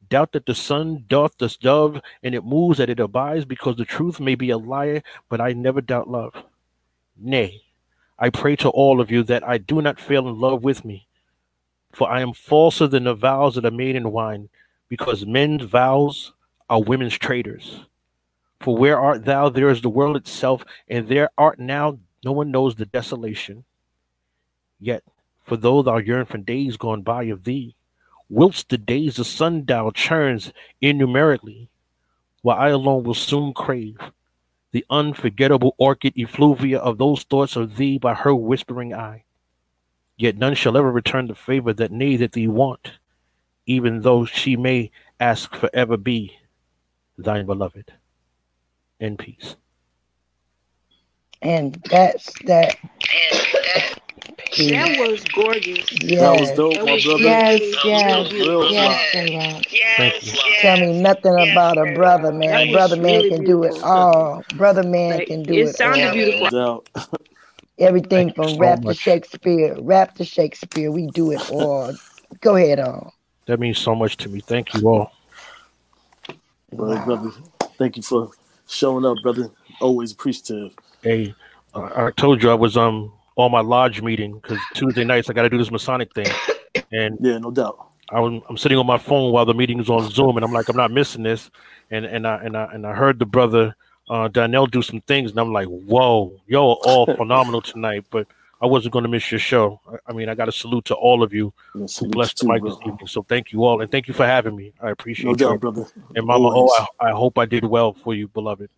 [SPEAKER 10] Doubt that the sun doth the dove, and it moves that it abides, because the truth may be a liar, but I never doubt love. Nay, I pray to all of you that I do not fail in love with me, for I am falser than the vows that are made in wine, because men's vows are women's traitors. For where art thou? There is the world itself, and there art now no one knows the desolation. Yet, for though thou yearn for days gone by of thee, whilst the days of sundial churns innumerably, while I alone will soon crave the unforgettable orchid effluvia of those thoughts of thee by her whispering eye. Yet none shall ever return the favor that nay thee want, even though she may ask forever be thine beloved. In peace.
[SPEAKER 7] And that's that.
[SPEAKER 8] That was gorgeous.
[SPEAKER 7] Yes.
[SPEAKER 2] That was dope, my
[SPEAKER 8] was
[SPEAKER 2] brother.
[SPEAKER 7] Yes,
[SPEAKER 8] really,
[SPEAKER 7] yes,
[SPEAKER 8] really
[SPEAKER 2] Real
[SPEAKER 7] yes,
[SPEAKER 2] fly.
[SPEAKER 7] J-Rock.
[SPEAKER 10] Thank you.
[SPEAKER 7] Tell me nothing about a brother, man. A brother man
[SPEAKER 8] really
[SPEAKER 7] can do it
[SPEAKER 8] beautiful.
[SPEAKER 7] all. Brother man
[SPEAKER 8] Like,
[SPEAKER 7] can do
[SPEAKER 8] it
[SPEAKER 7] it
[SPEAKER 8] sounded
[SPEAKER 7] all.
[SPEAKER 8] beautiful.
[SPEAKER 7] Everything from
[SPEAKER 10] so
[SPEAKER 7] rap to. Shakespeare, rap to Shakespeare. We do it all. Go ahead on.
[SPEAKER 10] That means so much to me. Thank you all.
[SPEAKER 2] Brother,
[SPEAKER 7] Wow.
[SPEAKER 2] brother, thank you for showing up, brother. Always appreciative.
[SPEAKER 10] Hey, uh, I told you I was um on my lodge meeting because Tuesday nights I got to do this Masonic thing, and
[SPEAKER 2] Yeah, no doubt.
[SPEAKER 10] I was, I'm sitting on my phone while the meeting's on Zoom, and I'm like, I'm not missing this, and and I and I and I heard the brother uh, Donnell do some things, and I'm like, whoa, y'all are all phenomenal tonight, but I wasn't going to miss your show. I, I mean, I got a salute to all of you who blessed the mic this evening. So thank you all, and thank you for having me. I
[SPEAKER 2] No
[SPEAKER 10] appreciate you.
[SPEAKER 2] brother.
[SPEAKER 10] And Mama
[SPEAKER 2] Always.
[SPEAKER 10] I hope I did well for you, beloved.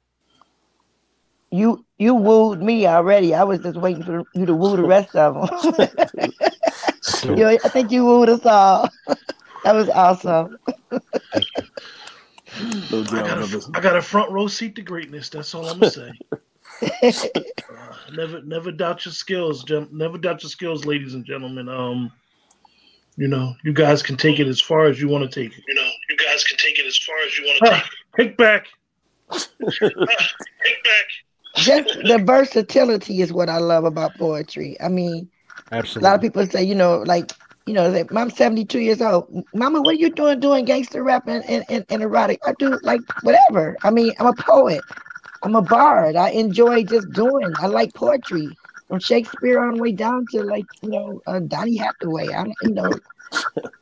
[SPEAKER 7] You you wooed me already. I was just waiting for you to woo the rest of them.
[SPEAKER 10] So,
[SPEAKER 7] you, I think you wooed us all. that was awesome.
[SPEAKER 1] I got, a, I got a front row seat to greatness. That's all I'm gonna say. Uh, never, never doubt your skills. Gem- never doubt your skills, ladies and gentlemen. Um, you know, you guys can take it as far as you want to take it. You know, you guys can take it as far as you want to take it. Take back. take back.
[SPEAKER 7] Just the versatility is what I love about poetry. I mean, a lot of people say, you know, like, you know, that I'm 72 years old. Mama, what are you doing doing gangster rap and, and, and, and erotic? I do like whatever. I mean, I'm a poet. I'm a bard. I enjoy just doing. I like poetry. From Shakespeare on the way down to like, you know, uh, Donny Hathaway. I don't, you know,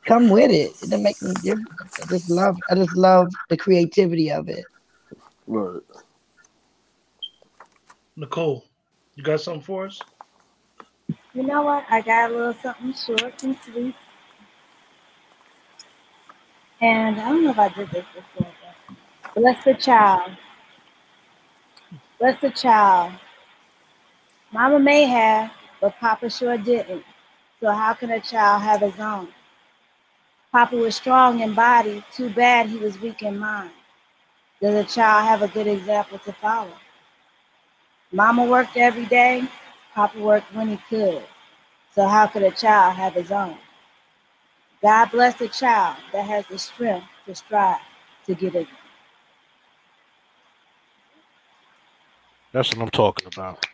[SPEAKER 7] come with it. It doesn't make any difference. I just love I just love the creativity of it.
[SPEAKER 2] Right.
[SPEAKER 1] Nicole, you got something for us?
[SPEAKER 5] You know what? I got a little something short and sweet. And I don't know if I did this before, but bless the child. Bless the child. Mama may have, but Papa sure didn't. So how can a child have his own? Papa was strong in body. Too bad he was weak in mind. Does a child have a good example to follow? Mama worked every day. Papa worked when he could. So how could a child have his own? God bless the child that has the strength to strive to get it.
[SPEAKER 10] That's what I'm talking about.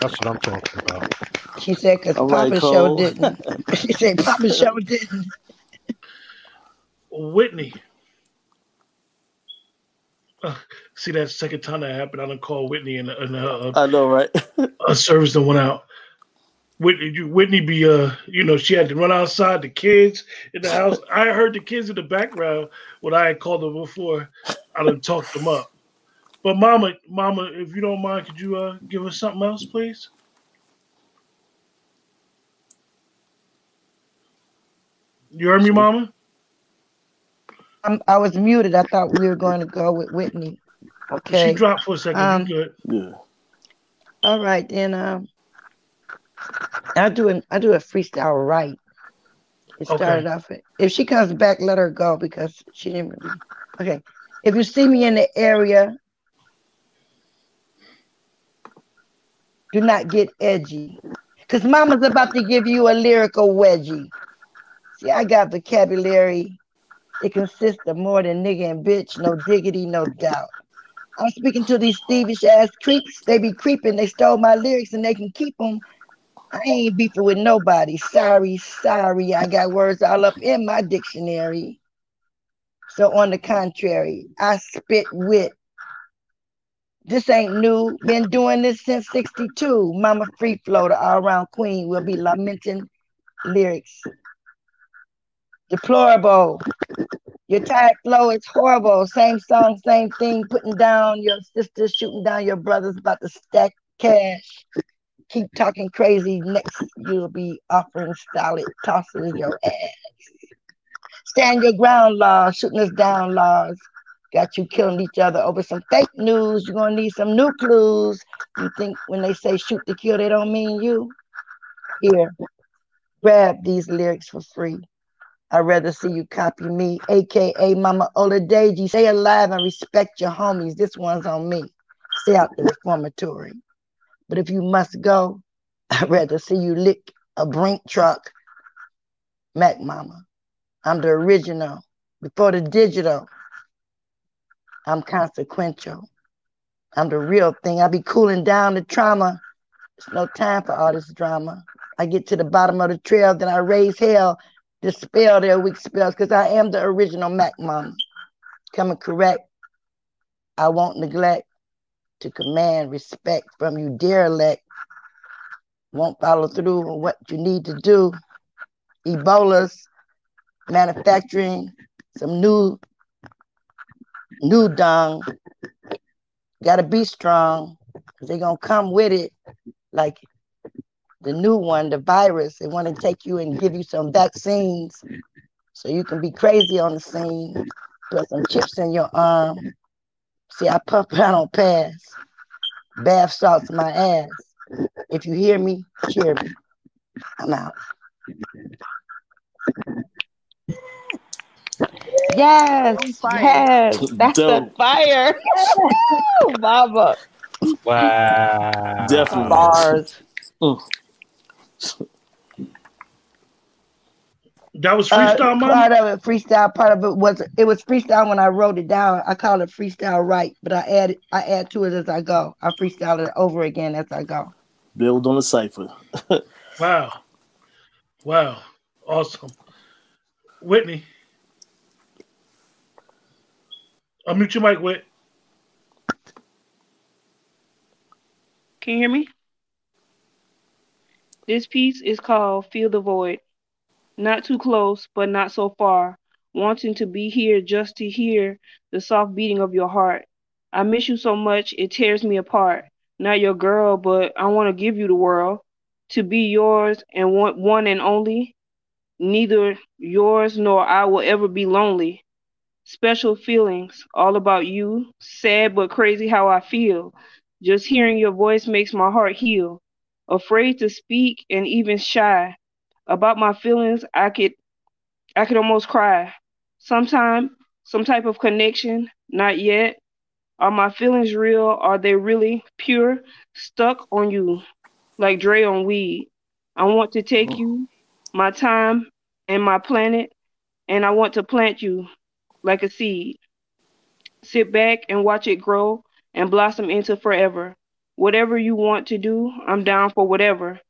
[SPEAKER 10] That's what I'm talking about.
[SPEAKER 7] She said, because
[SPEAKER 2] All right,
[SPEAKER 7] Papa
[SPEAKER 2] Cole.
[SPEAKER 7] show didn't. she said, Papa show didn't.
[SPEAKER 1] Whitney. Uh, see that second time that happened, I don't call Whitney and, and uh,
[SPEAKER 2] I know, right?
[SPEAKER 1] a service that went out. Whitney, Whitney be uh, you know, she had to run outside the kids in the house. I heard the kids in the background when I had called them before. I done talked them up. But Mama, Mama, if you don't mind, could you uh give us something else, please? You heard me, Mama?
[SPEAKER 7] I'm, I was muted. I thought we were going to go with Whitney. Okay.
[SPEAKER 1] She dropped for a second.
[SPEAKER 7] Um,
[SPEAKER 1] good?
[SPEAKER 2] yeah.
[SPEAKER 7] All right, then um I do an I do a freestyle right. It
[SPEAKER 1] Okay.
[SPEAKER 7] started off with- if she comes back, let her go because she didn't really okay. If you see me in the area, do not get edgy. Cause mama's about to give you a lyrical wedgie. See, I got vocabulary. It consists of more than nigga and bitch, no diggity, no doubt. I'm speaking to these thievish ass creeps. They be creeping. They stole my lyrics and they can keep them. I ain't beefing with nobody. Sorry, sorry. I got words all up in my dictionary. So on the contrary, I spit wit This ain't new. Been doing this since 62. Mama Free Floater, all around Queen, will be lamenting lyrics. Deplorable. Your tired flow is horrible. Same song, same thing. Putting down your sisters, shooting down your brothers, about to stack cash. Keep talking crazy. Next, you'll be offering solid tosses in your ass. Stand your ground, laws. Shooting us down, laws. Got you killing each other over some fake news. You're gonna need some new clues. You think when they say shoot to kill, they don't mean you? Here, grab these lyrics for free. I'd rather see you copy me, aka Mama Oladeji. Stay alive and respect your homies. This one's on me. Stay out the reformatory. But if you must go, I'd rather see you lick a brink truck. Mac Mama. I'm the original. Before the digital, I'm consequential. I'm the real thing. I be cooling down the trauma. There's no time for all this drama. I get to the bottom of the trail, then I raise hell dispel their weak spells because I am the original Mac Mom. Coming correct, I won't neglect to command respect from you, derelict. Won't follow through on what you need to do. Ebola's manufacturing some new new dung. Gotta be strong they're gonna come with it like the new one, the virus. They want to take you and give you some vaccines so you can be crazy on the scene. Put some chips in your arm. See, I puff, but I don't pass. Bath salts my ass. If you hear me, cheer me. I'm out.
[SPEAKER 4] Yes, yes, that's the
[SPEAKER 2] Dope.
[SPEAKER 4] fire. Woo, Mama.
[SPEAKER 10] Wow.
[SPEAKER 2] Definitely.
[SPEAKER 4] Bars.
[SPEAKER 2] Mm.
[SPEAKER 1] That was
[SPEAKER 7] Uh,
[SPEAKER 1] freestyle, man.
[SPEAKER 7] part of it, freestyle. Part of it was it was freestyle when I wrote it down. I call it freestyle right, but I add I add to it as I go. I freestyle it over again as I go.
[SPEAKER 2] Build on the cipher.
[SPEAKER 1] Wow. Wow. Awesome. Whitney. I'll mute your mic, Whit.
[SPEAKER 8] Can you hear me? This piece is called Feel the Void. Not too close, but not so far. Wanting to be here just to hear the soft beating of your heart. I miss you so much, it tears me apart. Not your girl, but I want to give you the world. To be yours and one, one and only. Neither yours nor I will ever be lonely. Special feelings, all about you. Sad but crazy how I feel. Just hearing your voice makes my heart heal. Afraid to speak and even shy about my feelings, I could I could almost cry. Sometime, some type of connection, not yet. Are my feelings real? Are they really pure? Stuck on you, like Dre on weed. I want to take you, my time and my planet, and I want to plant you like a seed. Sit back and watch it grow and blossom into forever. Whatever you want to do, I'm down for whatever.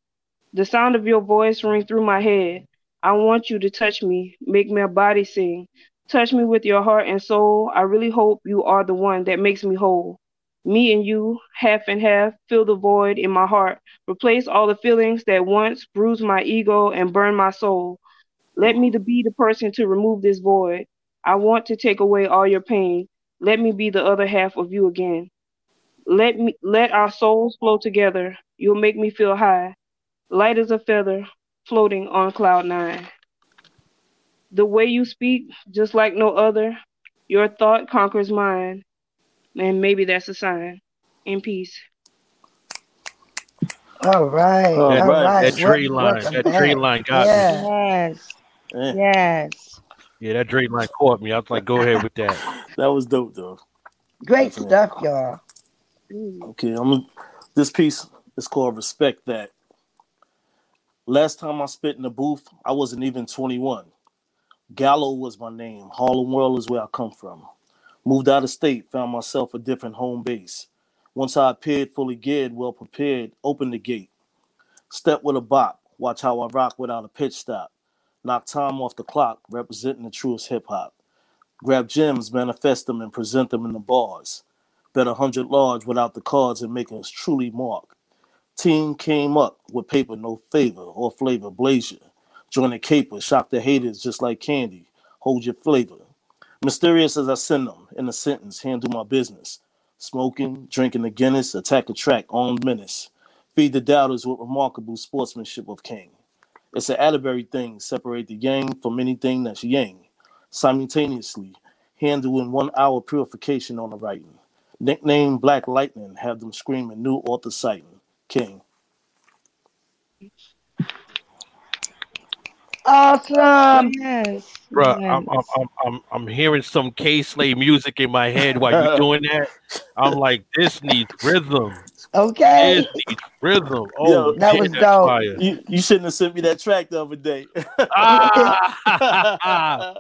[SPEAKER 8] The sound of your voice rings through my head. I want you to touch me, make my body sing. Touch me with your heart and soul. I really hope you are the one that makes me whole. Me and you, half and half, fill the void in my heart. Replace all the feelings that once bruised my ego and burned my soul. Let me be the person to remove this void. I want to take away all your pain. Let me be the other half of you again. Let me let our souls flow together. You'll make me feel high, light as a feather, floating on cloud nine. The way you speak, just like no other, your thought conquers mine, and maybe that's a sign. In peace.
[SPEAKER 7] All right,
[SPEAKER 2] All
[SPEAKER 7] all
[SPEAKER 10] That,
[SPEAKER 7] right.
[SPEAKER 10] that Dre
[SPEAKER 7] Wel-
[SPEAKER 10] line, that Dre
[SPEAKER 7] back.
[SPEAKER 10] line got me.
[SPEAKER 7] Yeah,
[SPEAKER 4] Yes,
[SPEAKER 2] Eh,
[SPEAKER 4] yes.
[SPEAKER 10] Yeah, that Dre line caught me. I was like, go ahead with that.
[SPEAKER 2] that was dope though.
[SPEAKER 7] great
[SPEAKER 2] Definitely.
[SPEAKER 7] stuff, y'all. Mm.
[SPEAKER 2] Okay, I'm this piece is called Respect That. Last time I spit in the booth, I wasn't even 21. Gallo was my name. Harlem World is where I come from. Moved out of state, found myself a different home base. Once I appeared fully geared, well prepared, opened the gate. Step with a bop, watch how I rock without a pitch stop. Knock time off the clock, representing the truest hip hop. Grab gems, manifest them, and present them in the bars. Bet a hundred large without the cards and making us truly mark. Team came up with paper, no favor or flavor, Blazer. Join the caper, shock the haters just like candy. Hold your flavor. Mysterious as I send them in a sentence, handle my business. Smoking, drinking the Guinness, attack a track, on menace. Feed the doubters with remarkable sportsmanship of king. It's an Atterbury thing, separate the yang from anything that's yang. Simultaneously, handle in one hour purification on the writing. Nickname Black Lightning, have them screaming new author sighting. King.
[SPEAKER 7] Awesome.
[SPEAKER 4] Yes.
[SPEAKER 10] Bruh,
[SPEAKER 4] yes.
[SPEAKER 10] I'm, I'm, I'm, I'm, I'm hearing some Kay Slay music in my head while you're doing that. I'm like, this needs rhythm.
[SPEAKER 7] Okay.
[SPEAKER 10] This needs rhythm. Oh,
[SPEAKER 2] Yo,
[SPEAKER 7] that
[SPEAKER 10] man,
[SPEAKER 7] was
[SPEAKER 10] that's
[SPEAKER 7] dope.
[SPEAKER 2] You, you shouldn't have sent me that track the other day.
[SPEAKER 10] Ah!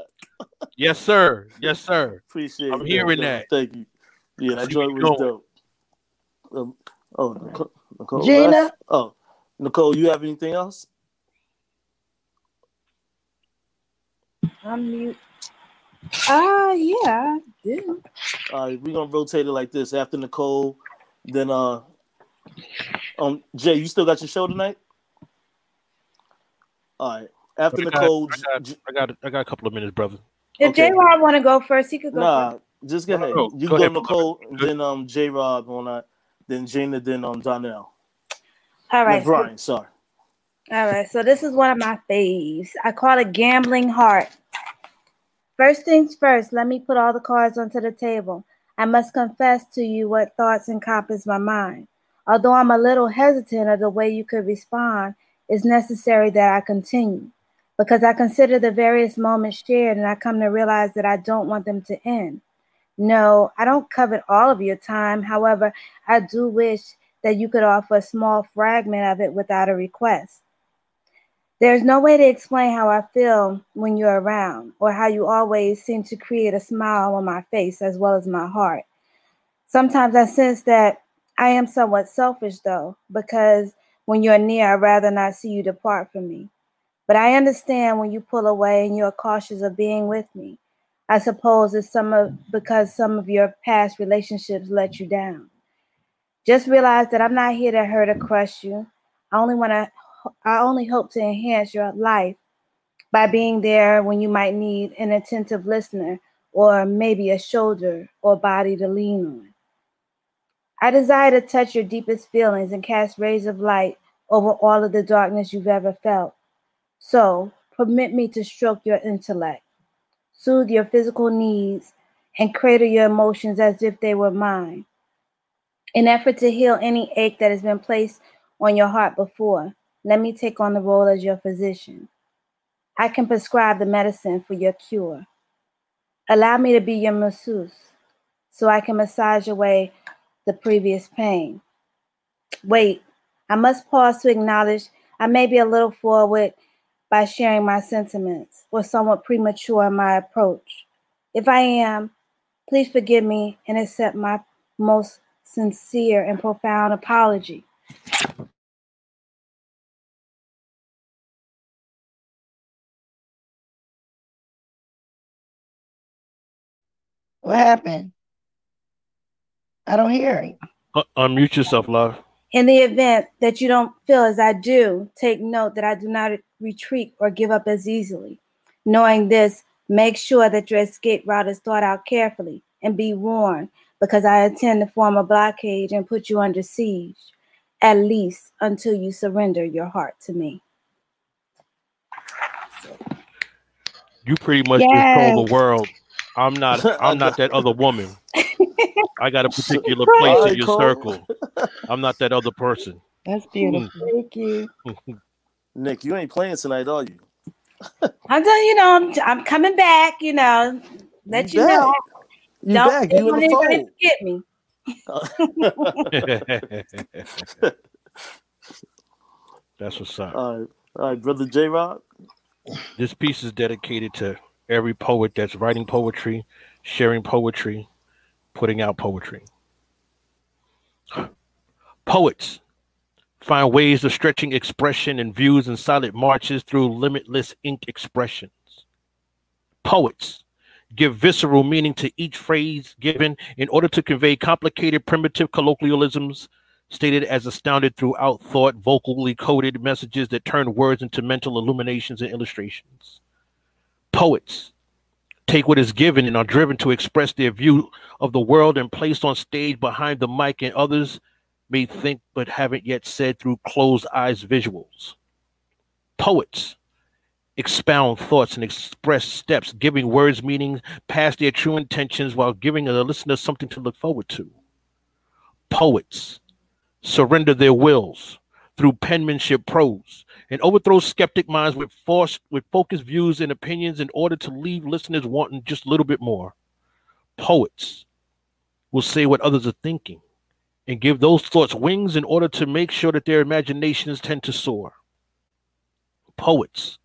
[SPEAKER 10] yes, sir. Yes, sir.
[SPEAKER 2] Appreciate
[SPEAKER 10] I'm
[SPEAKER 2] it.
[SPEAKER 10] hearing
[SPEAKER 2] man.
[SPEAKER 10] that.
[SPEAKER 2] Thank you. Yeah, that
[SPEAKER 10] Keep
[SPEAKER 2] joint was
[SPEAKER 10] going.
[SPEAKER 2] dope. Um, oh, Nicole, Nicole
[SPEAKER 7] Gina?
[SPEAKER 2] left? Oh, Nicole, you have anything else?
[SPEAKER 5] Unmute. Ah, yeah, I do.
[SPEAKER 2] All right, we're gonna rotate it like this. After Nicole, then uh, um, Jay, you still got your show tonight? All right. After
[SPEAKER 10] I got,
[SPEAKER 2] Nicole,
[SPEAKER 10] I got, I got, I got a couple of minutes, brother.
[SPEAKER 5] If
[SPEAKER 2] Okay.
[SPEAKER 5] J Rob want to go first, he could go
[SPEAKER 2] nah,
[SPEAKER 5] first.
[SPEAKER 2] Just go ahead.
[SPEAKER 10] Oh,
[SPEAKER 2] You
[SPEAKER 10] go
[SPEAKER 2] go,
[SPEAKER 10] ahead,
[SPEAKER 2] Nicole,
[SPEAKER 10] Good.
[SPEAKER 2] then um, J Rob on that, then Gina, then um, Donnell.
[SPEAKER 5] All right.
[SPEAKER 2] No,
[SPEAKER 5] right. so-
[SPEAKER 2] Brian, sorry.
[SPEAKER 5] All right, so this is one of my faves. I call it gambling heart. First things first, let me put all the cards onto the table. I must confess to you what thoughts encompass my mind. Although I'm a little hesitant of the way you could respond, it's necessary that I continue because I consider the various moments shared and I come to realize that I don't want them to end. No, I don't covet all of your time. However, I do wish that you could offer a small fragment of it without a request. There's no way to explain how I feel when you're around, or how you always seem to create a smile on my face as well as my heart. Sometimes I sense that I am somewhat selfish, though, because when you're near, I'd rather not see you depart from me. But I understand when you pull away and you're cautious of being with me. I suppose it's some of because some of your past relationships let you down. Just realize that I'm not here to hurt or crush you. I only want to I only hope to enhance your life by being there when you might need an attentive listener or maybe a shoulder or body to lean on. I desire to touch your deepest feelings and cast rays of light over all of the darkness you've ever felt. So, permit me to stroke your intellect, soothe your physical needs, and cradle your emotions as if they were mine. In effort to heal any ache that has been placed on your heart before, let me take on the role as your physician. I can prescribe the medicine for your cure. Allow me to be your masseuse so I can massage away the previous pain. Wait, I must pause to acknowledge I may be a little forward by sharing my sentiments or somewhat premature in my approach. If I am, please forgive me and accept my most sincere and profound apology.
[SPEAKER 7] What happened? I don't hear it.
[SPEAKER 10] Uh, unmute yourself, love.
[SPEAKER 5] In the event that you don't feel as I do, take note that I do not retreat or give up as easily. Knowing this, make sure that your escape route is thought out carefully and be warned because I intend to form a blockade and put you under siege, at least until you surrender your heart to me.
[SPEAKER 10] You pretty much just told the world, I'm not, I'm not that other woman. I got a particular place
[SPEAKER 2] Alright,
[SPEAKER 10] in your
[SPEAKER 2] Cole.
[SPEAKER 10] circle. I'm not that other person.
[SPEAKER 4] That's hmm. beautiful.
[SPEAKER 5] Thank you.
[SPEAKER 2] Nick, you ain't playing tonight, are you?
[SPEAKER 5] I'm telling you, know, I'm, I'm coming back, you know, let you,
[SPEAKER 2] You
[SPEAKER 5] know.
[SPEAKER 2] You
[SPEAKER 5] don't
[SPEAKER 2] back. You in
[SPEAKER 5] don't
[SPEAKER 2] the
[SPEAKER 5] anybody
[SPEAKER 2] fold.
[SPEAKER 5] me.
[SPEAKER 10] That's what's up.
[SPEAKER 2] All right, all right, brother J Rob.
[SPEAKER 10] This piece is dedicated to every poet that's writing poetry, sharing poetry, putting out poetry. Poets find ways of stretching expression and views in solid marches through limitless ink expressions. Poets give visceral meaning to each phrase given in order to convey complicated primitive colloquialisms stated as astounded throughout thought, vocally coded messages that turn words into mental illuminations and illustrations. Poets take what is given and are driven to express their view of the world and placed on stage behind the mic, and others may think but haven't yet said through closed eyes visuals. Poets expound thoughts and express steps, giving words meaning past their true intentions while giving the listener something to look forward to. Poets surrender their wills through penmanship prose and overthrow skeptic minds with force with focused views and opinions in order to leave listeners wanting just a little bit more. Poets will say what others are thinking and give those thoughts wings in order to make sure that their imaginations tend to soar. Poets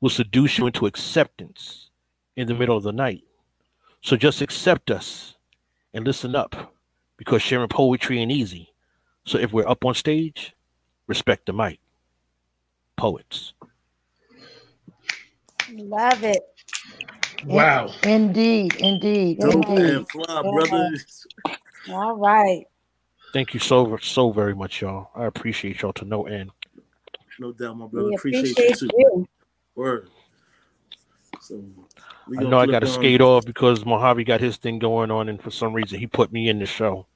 [SPEAKER 10] will seduce you into acceptance in the middle of the night. So just accept us and listen up because sharing poetry ain't easy. So if we're up on stage, respect the mic. Poets.
[SPEAKER 5] Love it.
[SPEAKER 1] Wow.
[SPEAKER 7] Indeed, indeed,
[SPEAKER 2] Dope
[SPEAKER 7] indeed.
[SPEAKER 2] and fly, brothers.
[SPEAKER 5] All right.
[SPEAKER 10] Thank you so so very much, y'all. I appreciate y'all to no end.
[SPEAKER 2] No doubt, my brother.
[SPEAKER 5] We
[SPEAKER 2] Appreciate,
[SPEAKER 5] appreciate
[SPEAKER 2] you too.
[SPEAKER 5] you.
[SPEAKER 2] Word. So we
[SPEAKER 10] I know I got to skate off because Mojave got his thing going on, and for some reason he put me in the show.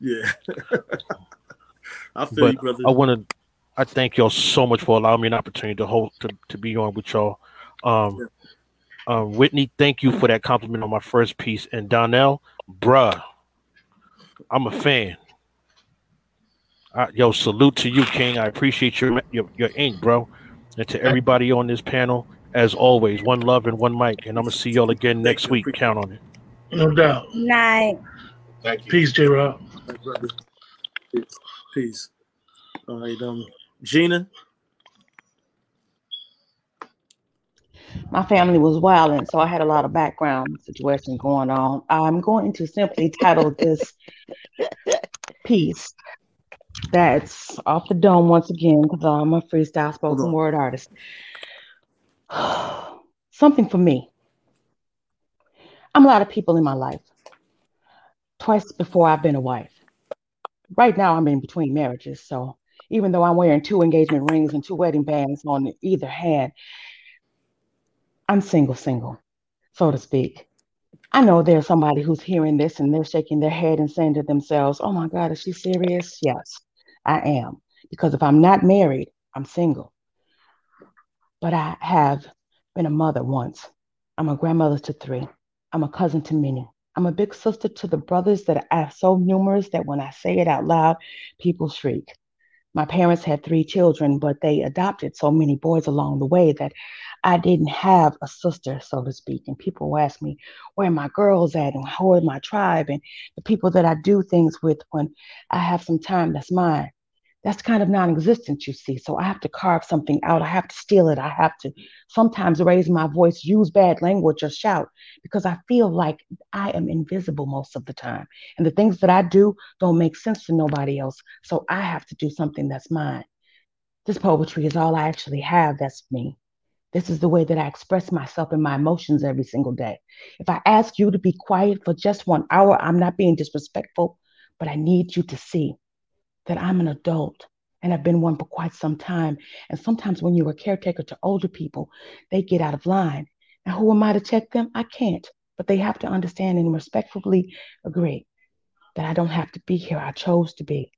[SPEAKER 2] Yeah. I feel
[SPEAKER 10] But
[SPEAKER 2] you, brother.
[SPEAKER 10] I want to, I thank y'all so much for allowing me an opportunity to hold to, to be on with y'all. Um, um, Whitney, thank you for that compliment on my first piece, and Donnell, bruh, I'm a fan. Uh, yo, salute to you, King. I appreciate your your, your ink, bro, and to everybody on this panel. As always, one love and one mic, and I'm gonna see y'all again next week. Count on it.
[SPEAKER 1] No doubt.
[SPEAKER 5] Night.
[SPEAKER 3] Thank you.
[SPEAKER 1] Peace, J Rob.
[SPEAKER 2] Peace. All right, um, Gina.
[SPEAKER 4] my family was wilding, so I had a lot of background situation going on. I'm going to simply title this piece that's off the dome once again because I'm a freestyle spoken word artist. Something for me. I'm a lot of people in my life. Twice before I've been a wife. Right now, I'm in between marriages, so even though I'm wearing two engagement rings and two wedding bands on either hand, I'm single, single, so to speak. I know there's somebody who's hearing this and they're shaking their head and saying to themselves, Oh my God, is she serious? Yes, I am. Because if I'm not married, I'm single. But I have been a mother once. I'm a grandmother to three. I'm a cousin to many. I'm a big sister to the brothers that are so numerous that when I say it out loud, people shriek. My parents had three children, but they adopted so many boys along the way that I didn't have a sister, so to speak. And people will ask me, where are my girls at and who are my tribe and the people that I do things with when I have some time that's mine. That's kind of non existent, you see. So I have to carve something out. I have to steal it. I have to sometimes raise my voice, use bad language, or shout because I feel like I am invisible most of the time. And the things that I do don't make sense to nobody else. So I have to do something that's mine. This poetry is all I actually have that's me. This is the way that I express myself and my emotions every single day. If I ask you to be quiet for just one hour, I'm not being disrespectful, but I need you to see that I'm an adult and I've been one for quite some time. And sometimes when you're a caretaker to older people, they get out of line. And who am I to check them? I can't, but they have to understand and respectfully agree that I don't have to be here. I chose to be.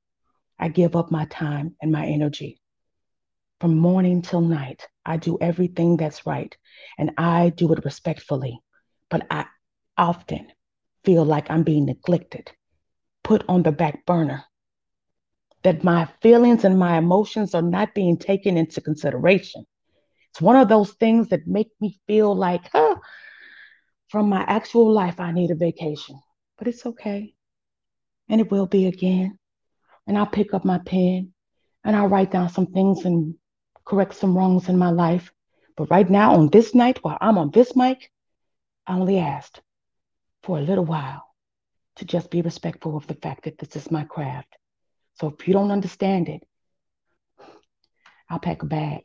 [SPEAKER 4] I give up my time and my energy. From morning till night, I do everything that's right, and I do it respectfully. But I often feel like I'm being neglected, put on the back burner, that my feelings and my emotions are not being taken into consideration. It's one of those things that make me feel like, huh, from my actual life, I need a vacation. But it's okay. And it will be again. And I'll pick up my pen and I'll write down some things and correct some wrongs in my life. But right now, on this night, while I'm on this mic, I only asked for a little while to just be respectful of the fact that this is my craft. So if you don't understand it, I'll pack a bag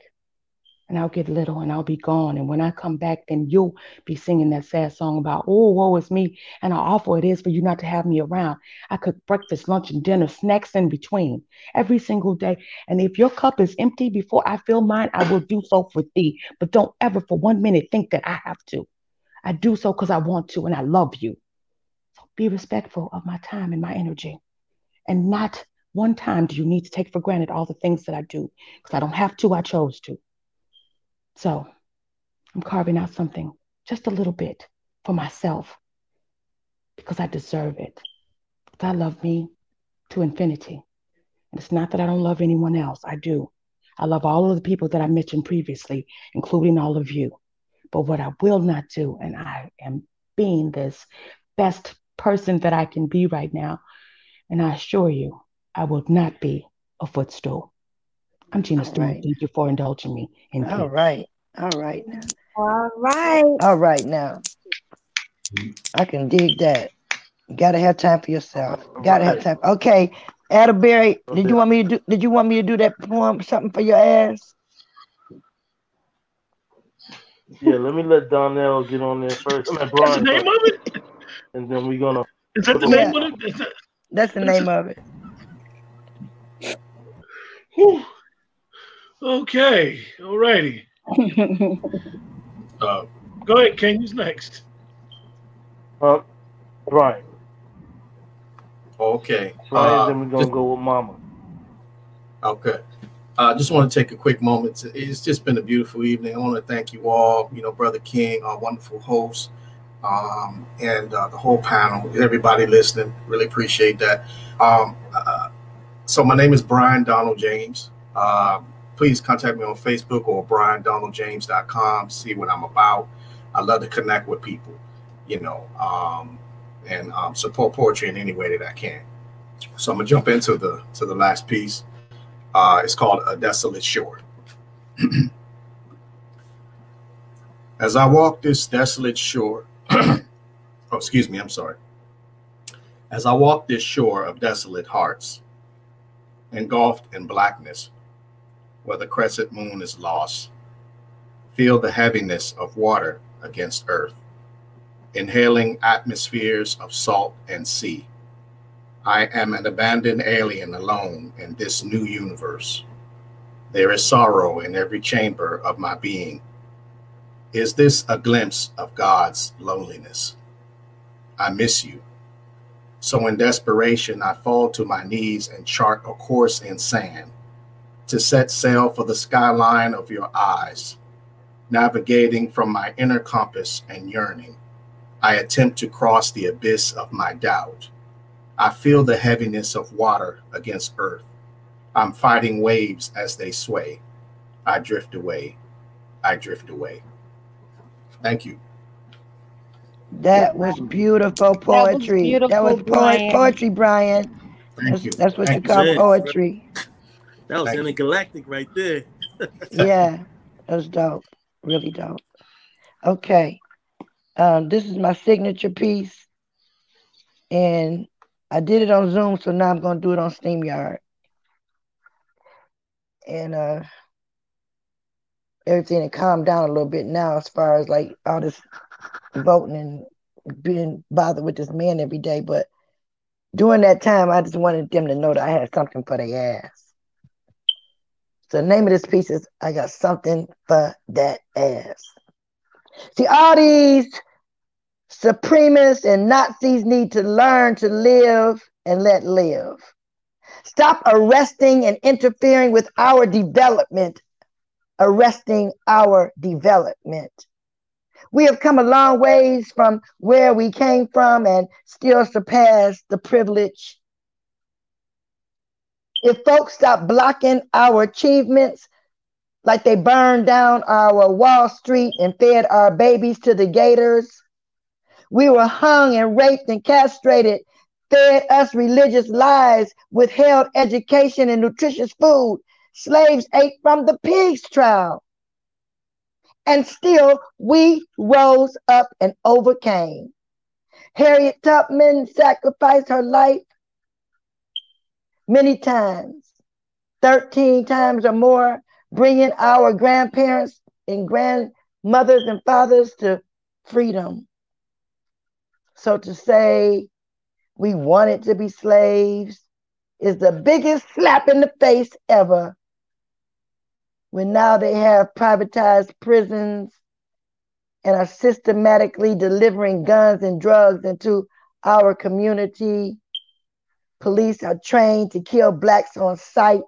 [SPEAKER 4] and I'll get little and I'll be gone. And when I come back, then you'll be singing that sad song about, oh, woe is me, and how awful it is for you not to have me around. I cook breakfast, lunch, and dinner, snacks in between every single day. And if your cup is empty before I fill mine, I will do so for thee. But don't ever for one minute think that I have to. I do so because I want to and I love you. So be respectful of my time and my energy. And not one time do you need to take for granted all the things that I do because I don't have to, I chose to. So I'm carving out something just a little bit for myself because I deserve it. I love me to infinity. And it's not that I don't love anyone else, I do. I love all of the people that I mentioned previously, including all of you. But what I will not do, and I am being this best person that I can be right now, and I assure you, I will not be a footstool. I'm Gina Stewart.
[SPEAKER 7] right.
[SPEAKER 4] Thank you for indulging me. In
[SPEAKER 7] All
[SPEAKER 4] peace.
[SPEAKER 7] right. All right now.
[SPEAKER 5] All right.
[SPEAKER 7] All right now. I can dig that. You gotta have time for yourself. Gotta have time. Okay. Atterbury, did you want me to do did you want me to do that poem something for your ass?
[SPEAKER 2] Yeah, let me let Donnell get on there first. I mean,
[SPEAKER 1] That's the
[SPEAKER 2] Brian
[SPEAKER 1] name of it.
[SPEAKER 2] and then we're gonna.
[SPEAKER 1] Is that the
[SPEAKER 7] Yeah.
[SPEAKER 1] name of it? Is that-
[SPEAKER 7] That's the name of it.
[SPEAKER 1] Whew. Okay. All righty.
[SPEAKER 3] Uh,
[SPEAKER 1] Go ahead, Ken. Who's next?
[SPEAKER 2] Uh, Brian.
[SPEAKER 3] okay.
[SPEAKER 2] Brian,
[SPEAKER 3] Uh,
[SPEAKER 2] then we're gonna go with Mama.
[SPEAKER 3] Okay. I just want to take a quick moment. To, it's just been a beautiful evening. I want to thank you all, you know, Brother King, our wonderful host, um, and uh, the whole panel, everybody listening. Really appreciate that. Um, uh, so, my name is Brian Donald James. Uh, please contact me on Facebook or briandonaldjames.com. See what I'm about. I love to connect with people, you know, um, and um, support poetry in any way that I can. So, I'm gonna jump into the to the last piece. Uh, it's called A Desolate Shore. As I walk this desolate shore, oh, excuse me, I'm sorry. As I walk this shore of desolate hearts, engulfed in blackness, where the crescent moon is lost, feel the heaviness of water against earth, inhaling atmospheres of salt and sea. I am an abandoned alien alone in this new universe. There is sorrow in every chamber of my being. Is this a glimpse of God's loneliness? I miss you. So, in desperation, I fall to my knees and chart a course in sand to set sail for the skyline of your eyes. Navigating from my inner compass and yearning, I attempt to cross the abyss of my doubt. I feel the heaviness of water against earth. I'm fighting waves as they sway. I drift away. I drift away. Thank you.
[SPEAKER 7] That was beautiful poetry.
[SPEAKER 4] beautiful,
[SPEAKER 7] that was poet,
[SPEAKER 4] Brian.
[SPEAKER 7] poetry, Brian.
[SPEAKER 3] Thank
[SPEAKER 7] That's,
[SPEAKER 3] you.
[SPEAKER 7] that's what
[SPEAKER 3] Thank
[SPEAKER 7] you call
[SPEAKER 2] you.
[SPEAKER 7] poetry.
[SPEAKER 2] That was
[SPEAKER 3] Thank you.
[SPEAKER 2] intergalactic right there.
[SPEAKER 7] yeah, that was dope. Really dope. Okay. Um, this is my signature piece. And I did it on Zoom, so now I'm gonna do it on StreamYard. And uh everything had calmed down a little bit now as far as like all this voting and being bothered with this man every day. But during that time, I just wanted them to know that I had something for their ass. So the name of this piece is I Got Something for That Ass. See, all these supremacists and Nazis need to learn to live and let live. Stop arresting and interfering with our development, arresting our development. We have come a long ways from where we came from and still surpass the privilege. If folks stop blocking our achievements, like they burned down our Wall Street and fed our babies to the gators, we were hung and raped and castrated, fed us religious lies, withheld education and nutritious food. Slaves ate from the pig's trough. And still we rose up and overcame. Harriet Tubman sacrificed her life many times, 13 times or more, bringing our grandparents and grandmothers and fathers to freedom. So to say we wanted to be slaves is the biggest slap in the face ever. When now they have privatized prisons and are systematically delivering guns and drugs into our community. Police are trained to kill blacks on sight.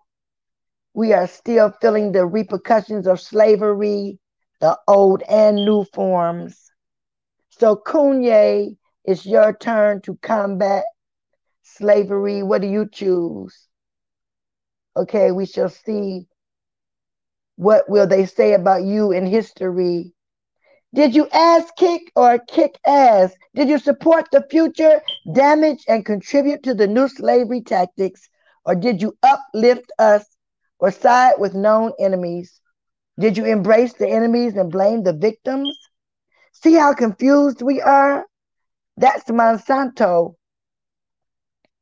[SPEAKER 7] We are still feeling the repercussions of slavery, the old and new forms. So, Kanye, it's your turn to combat slavery. What do you choose? Okay, we shall see. What will they say about you in history? Did you ass kick or kick ass? Did you support the future, damage, and contribute to the new slavery tactics? Or did you uplift us or side with known enemies? Did you embrace the enemies and blame the victims? See how confused we are? That's Monsanto.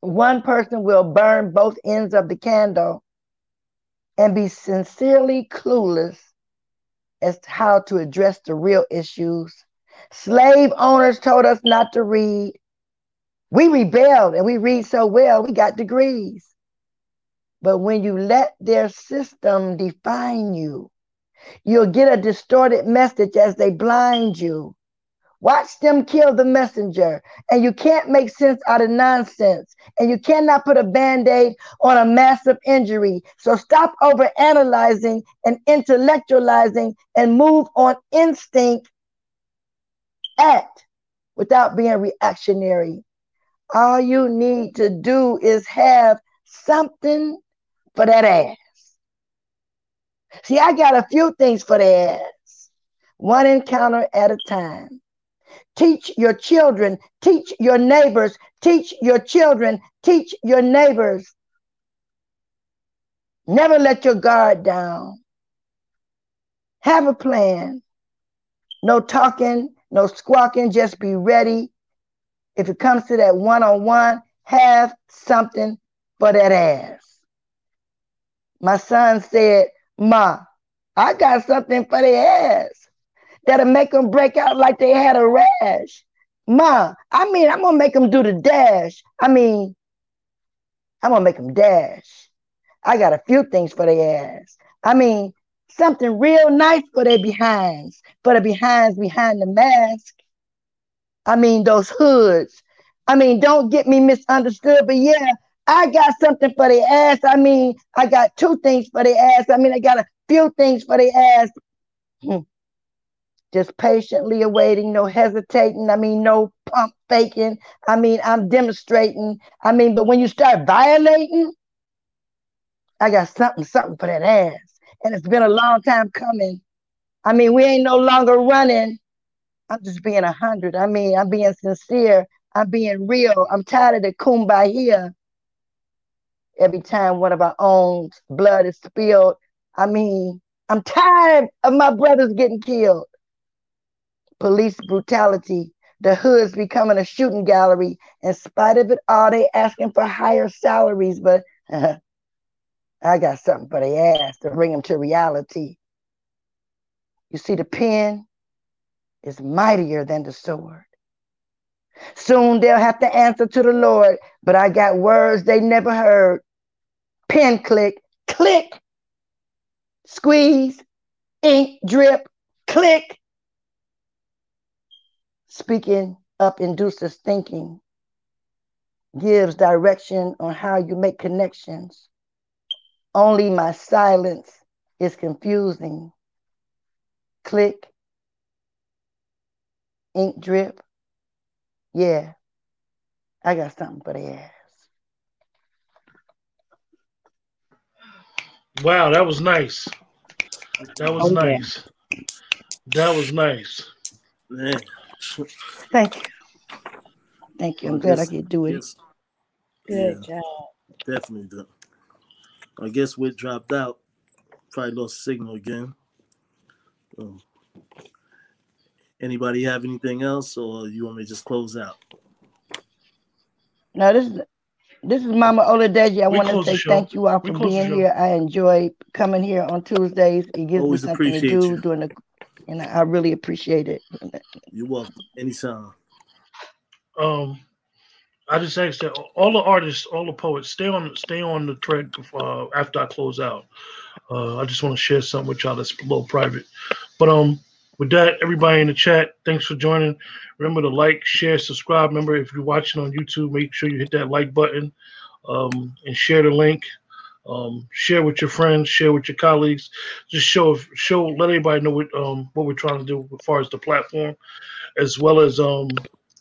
[SPEAKER 7] One person will burn both ends of the candle and be sincerely clueless as to how to address the real issues. Slave owners told us not to read. We rebelled and we read so well, we got degrees. But when you let their system define you, you'll get a distorted message as they blind you. Watch them kill the messenger. And you can't make sense out of nonsense. And you cannot put a band aid on a massive injury. So stop over analyzing and intellectualizing and move on instinct. Act without being reactionary. All you need to do is have something for that ass. See, I got a few things for the ass, one encounter at a time. Teach your children, teach your neighbors, teach your children, teach your neighbors. Never let your guard down. Have a plan. No talking, no squawking, just be ready. If it comes to that one on one, have something for that ass. My son said, Ma, I got something for the ass that'll make them break out like they had a rash. Ma, I mean, I'm gonna make them do the dash. I mean, I'm gonna make them dash. I got a few things for their ass. I mean, something real nice for their behinds, for the behinds behind the mask. I mean, those hoods. I mean, don't get me misunderstood, but yeah, I got something for their ass. I mean, I got two things for their ass. I mean, I got a few things for their ass. Hmm. Just patiently awaiting, no hesitating. I mean, no pump faking. I mean, I'm demonstrating. I mean, but when you start violating, I got something, something for that ass. And it's been a long time coming. I mean, we ain't no longer running. I'm just being a hundred. I mean, I'm being sincere. I'm being real. I'm tired of the kumbaya. Every time one of our own blood is spilled, I mean, I'm tired of my brothers getting killed police brutality, the hood's becoming a shooting gallery. In spite of it all, they asking for higher salaries, but I got something for their ass to bring them to reality. You see, the pen is mightier than the sword. Soon they'll have to answer to the Lord, but I got words they never heard. Pen click, click, squeeze, ink drip, click, Speaking up induces thinking, gives direction on how you make connections. Only my silence is confusing. Click, ink drip. Yeah, I got something for the ass.
[SPEAKER 1] Wow, that was nice. That was
[SPEAKER 7] Oh, yeah.
[SPEAKER 1] nice. That was nice.
[SPEAKER 2] Man.
[SPEAKER 7] Thank you. Thank you. I'm
[SPEAKER 2] I
[SPEAKER 7] glad I could do it.
[SPEAKER 2] guess-
[SPEAKER 5] Good
[SPEAKER 2] yeah,
[SPEAKER 5] job.
[SPEAKER 2] definitely. do. I guess we dropped out. Probably lost signal again. Um, anybody have anything else, or you want me to just close out?
[SPEAKER 7] No, this is This is Mama Oladeji. I
[SPEAKER 1] We
[SPEAKER 7] want to say thank you all for being here. I enjoy coming here on Tuesdays. It gives
[SPEAKER 2] Always
[SPEAKER 7] me something to do
[SPEAKER 2] you.
[SPEAKER 7] during the, and I really appreciate it.
[SPEAKER 2] You're welcome. Anytime.
[SPEAKER 1] um I just asked that all the artists, all the poets, stay on stay on the thread uh, after I close out. Uh, I just want to share something with y'all that's a little private. But um, with that, everybody in the chat, thanks for joining. Remember to like, share, subscribe. Remember, if you're watching on YouTube, make sure you hit that like button um, and share the link. Um, share with your friends, share with your colleagues. Just show show let everybody know what um what we're trying to do as far as the platform, as well as um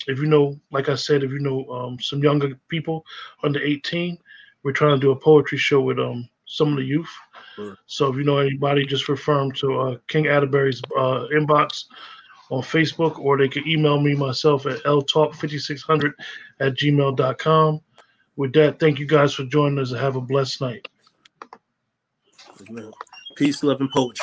[SPEAKER 1] if you know, like I said, if you know um, some younger people under 18, we're trying to do a poetry show with um, some of the youth.
[SPEAKER 2] Sure.
[SPEAKER 1] So if you know anybody, just refer them to uh, King Atterbury's uh, inbox on Facebook, or they can email me myself at ltalk5600 at gmail.com. With that, thank you guys for joining us and have a blessed night.
[SPEAKER 2] Peace, love, and poetry.